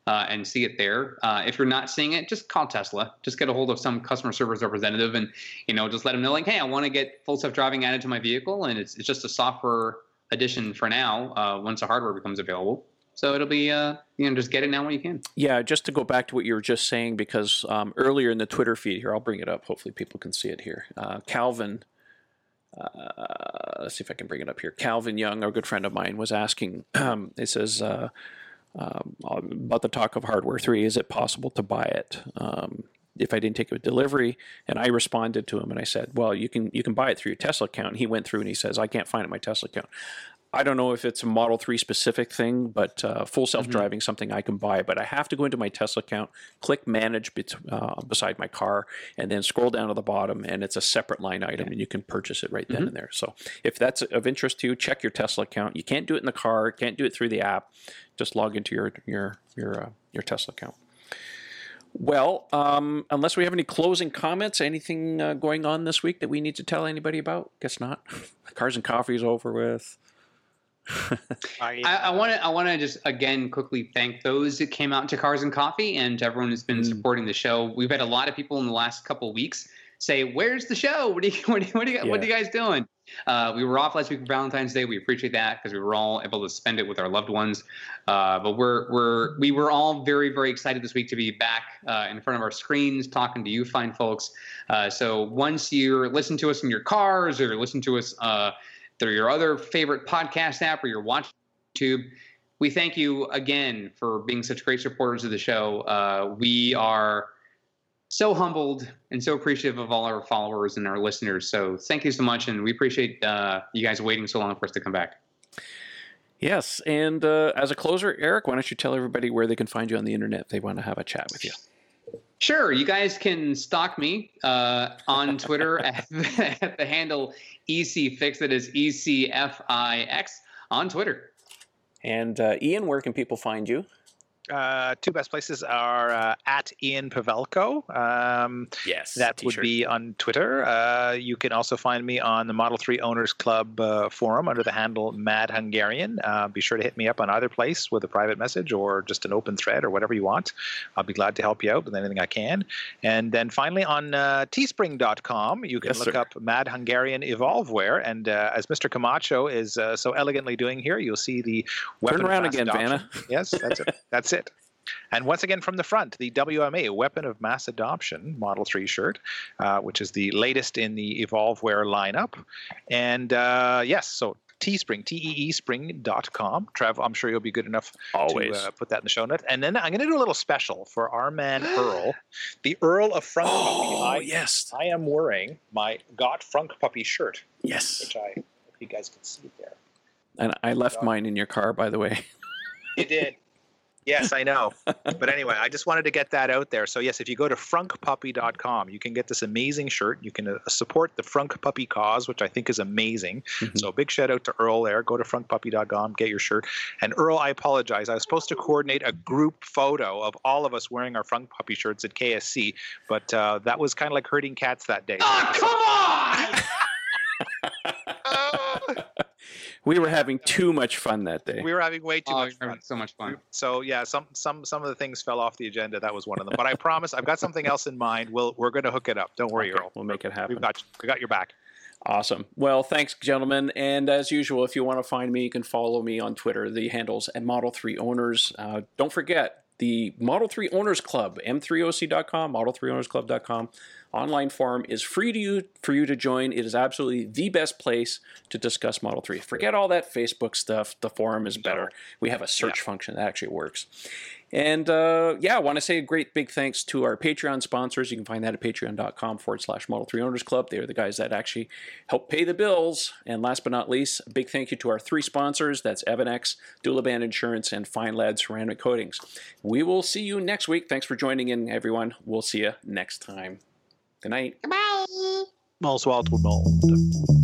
Speaker 2: Uh, and see it there. Uh, if you're not seeing it, just call Tesla. Just get a hold of some customer service representative, and you know, just let them know, like, hey, I want to get full self driving added to my vehicle, and it's it's just a software addition for now. Uh, once the hardware becomes available, so it'll be uh, you know, just get it now when you can.
Speaker 1: Yeah, just to go back to what you were just saying, because um, earlier in the Twitter feed here, I'll bring it up. Hopefully, people can see it here. Uh, Calvin, uh, let's see if I can bring it up here. Calvin Young, our good friend of mine, was asking. <clears throat> Um, it says uh, um, about the talk of Hardware Three. Is it possible to buy it? Um, if I didn't take a delivery, and I responded to him and I said, "Well, you can you can buy it through your Tesla account." And he went through and he says, "I can't find it in my Tesla account." I don't know if it's a Model 3 specific thing, but uh, full self driving something I can buy. But I have to go into my Tesla account, click manage bet- uh, beside my car, and then scroll down to the bottom, and it's a separate line item, and you can purchase it right then and there. So if that's of interest to you, check your Tesla account. You can't do it in the car, can't do it through the app. Just log into your your your uh, your Tesla account. Well, um, unless we have any closing comments, anything uh, going on this week that we need to tell anybody about? Guess not. <laughs> Cars and coffee is over with.
Speaker 3: I,
Speaker 2: I want to I want to just again quickly thank those that came out to Cars and Coffee and to everyone who's been
Speaker 1: Mm.
Speaker 2: supporting the show. We've had a lot of people in the last couple of weeks say, "Where's the show? What are <laughs> you what are you, what are you, what are you guys doing?" Uh, we were off last week for Valentine's Day. We appreciate that because we were all able to spend it with our loved ones. Uh, but we're we're we were all very very excited this week to be back uh, in front of our screens talking to you fine folks. Uh, so once you're listen to us in your cars or listen to us uh, through your other favorite podcast app or your watch YouTube, we thank you again for being such great supporters of the show. Uh, we are so humbled and so appreciative of all our followers and our listeners. So thank you so much, and we appreciate uh, you guys waiting so long for us to come back.
Speaker 1: Yes, and uh, as a closer, Eric, why don't you tell everybody where they can find you on the internet if they want to have a chat with you?
Speaker 2: Sure, you guys can stalk me uh, on <laughs> Twitter at, <laughs> at the handle ECFix. That is E C F I X on Twitter.
Speaker 1: And uh, Ian, where can people find you?
Speaker 3: Uh, two best places are uh, at Ian Pavelko. Um,
Speaker 1: Yes,
Speaker 3: that would be on Twitter. Uh, you can also find me on the Model 3 Owners Club uh, forum under the handle Mad Hungarian. Uh, be sure to hit me up on either place with a private message or just an open thread or whatever you want. I'll be glad to help you out with anything I can. And then finally on uh, teespring.com, you can
Speaker 1: Yes,
Speaker 3: look
Speaker 1: sir.
Speaker 3: up Mad Hungarian Evolveware. And uh, as Mr. Camacho is uh, so elegantly doing here, you'll see the weapon of
Speaker 1: around again. Vanna.
Speaker 3: Yes, that's it. <laughs> That's it. And once again from the front, the WMA Weapon of Mass Adoption Model 3 shirt, uh, which is the latest in the Evolveware lineup. And uh, yes, so Teespring, T-E-E spring.com. Trev, I'm sure you'll be good enough
Speaker 1: Always.
Speaker 3: to uh, put that in the show notes. And then I'm going to do a little special for our man <gasps> Earl, the Earl of Frunk
Speaker 1: oh,
Speaker 3: Puppy. I,
Speaker 1: yes.
Speaker 3: I am wearing my Got Frunk Puppy shirt,
Speaker 1: Yes.
Speaker 3: which I hope you guys can see there.
Speaker 1: And I left mine in your car, by the way.
Speaker 3: You did. Yes, I know. <laughs> But anyway, I just wanted to get that out there. So, yes, if you go to frunkpuppy.com, you can get this amazing shirt. You can uh, support the Frunk Puppy cause, which I think is amazing.
Speaker 1: Mhm.
Speaker 3: So, big shout out to Earl there. Go to frunkpuppy.com, get your shirt. And Earl, I apologize. I was supposed to coordinate a group photo of all of us wearing our Frunk Puppy shirts at KSC, but uh, that was kind of like herding cats that day.
Speaker 2: Oh, come on! <laughs>
Speaker 1: We were having too much fun that day.
Speaker 3: we were having way too
Speaker 2: Oh,
Speaker 3: much fun.
Speaker 2: so much fun.
Speaker 3: So yeah, some some some of the things fell off the agenda. That was one of them. But I promise, I've got something else in mind. We'll we're going to hook it up. Don't worry,
Speaker 1: Okay,
Speaker 3: Earl.
Speaker 1: we'll make it happen.
Speaker 3: We've got we got your back.
Speaker 1: Awesome. Well, thanks, gentlemen. And as usual, if you want to find me, you can follow me on Twitter. The handles at Model 3 Owners. Uh, don't forget the Model 3 Owners Club, m3oc.com, model3ownersclub.com. Online forum is free to you for you to join. It is absolutely the best place to discuss Model 3. Forget all that Facebook stuff. The forum is better. We have a search function that actually works. And uh, yeah, I want to say a great big thanks to our Patreon sponsors. You can find that at patreon.com forward slash Model 3 Owners Club. They're the guys that actually help pay the bills. And last but not least, a big thank you to our three sponsors. That's EVANNEX, Dulaban Insurance, and Feynlab Ceramic Coatings. We will see you next week. Thanks for joining in, everyone. We'll see you next time. Good night.
Speaker 5: Goodbye.
Speaker 3: Oswald Mold.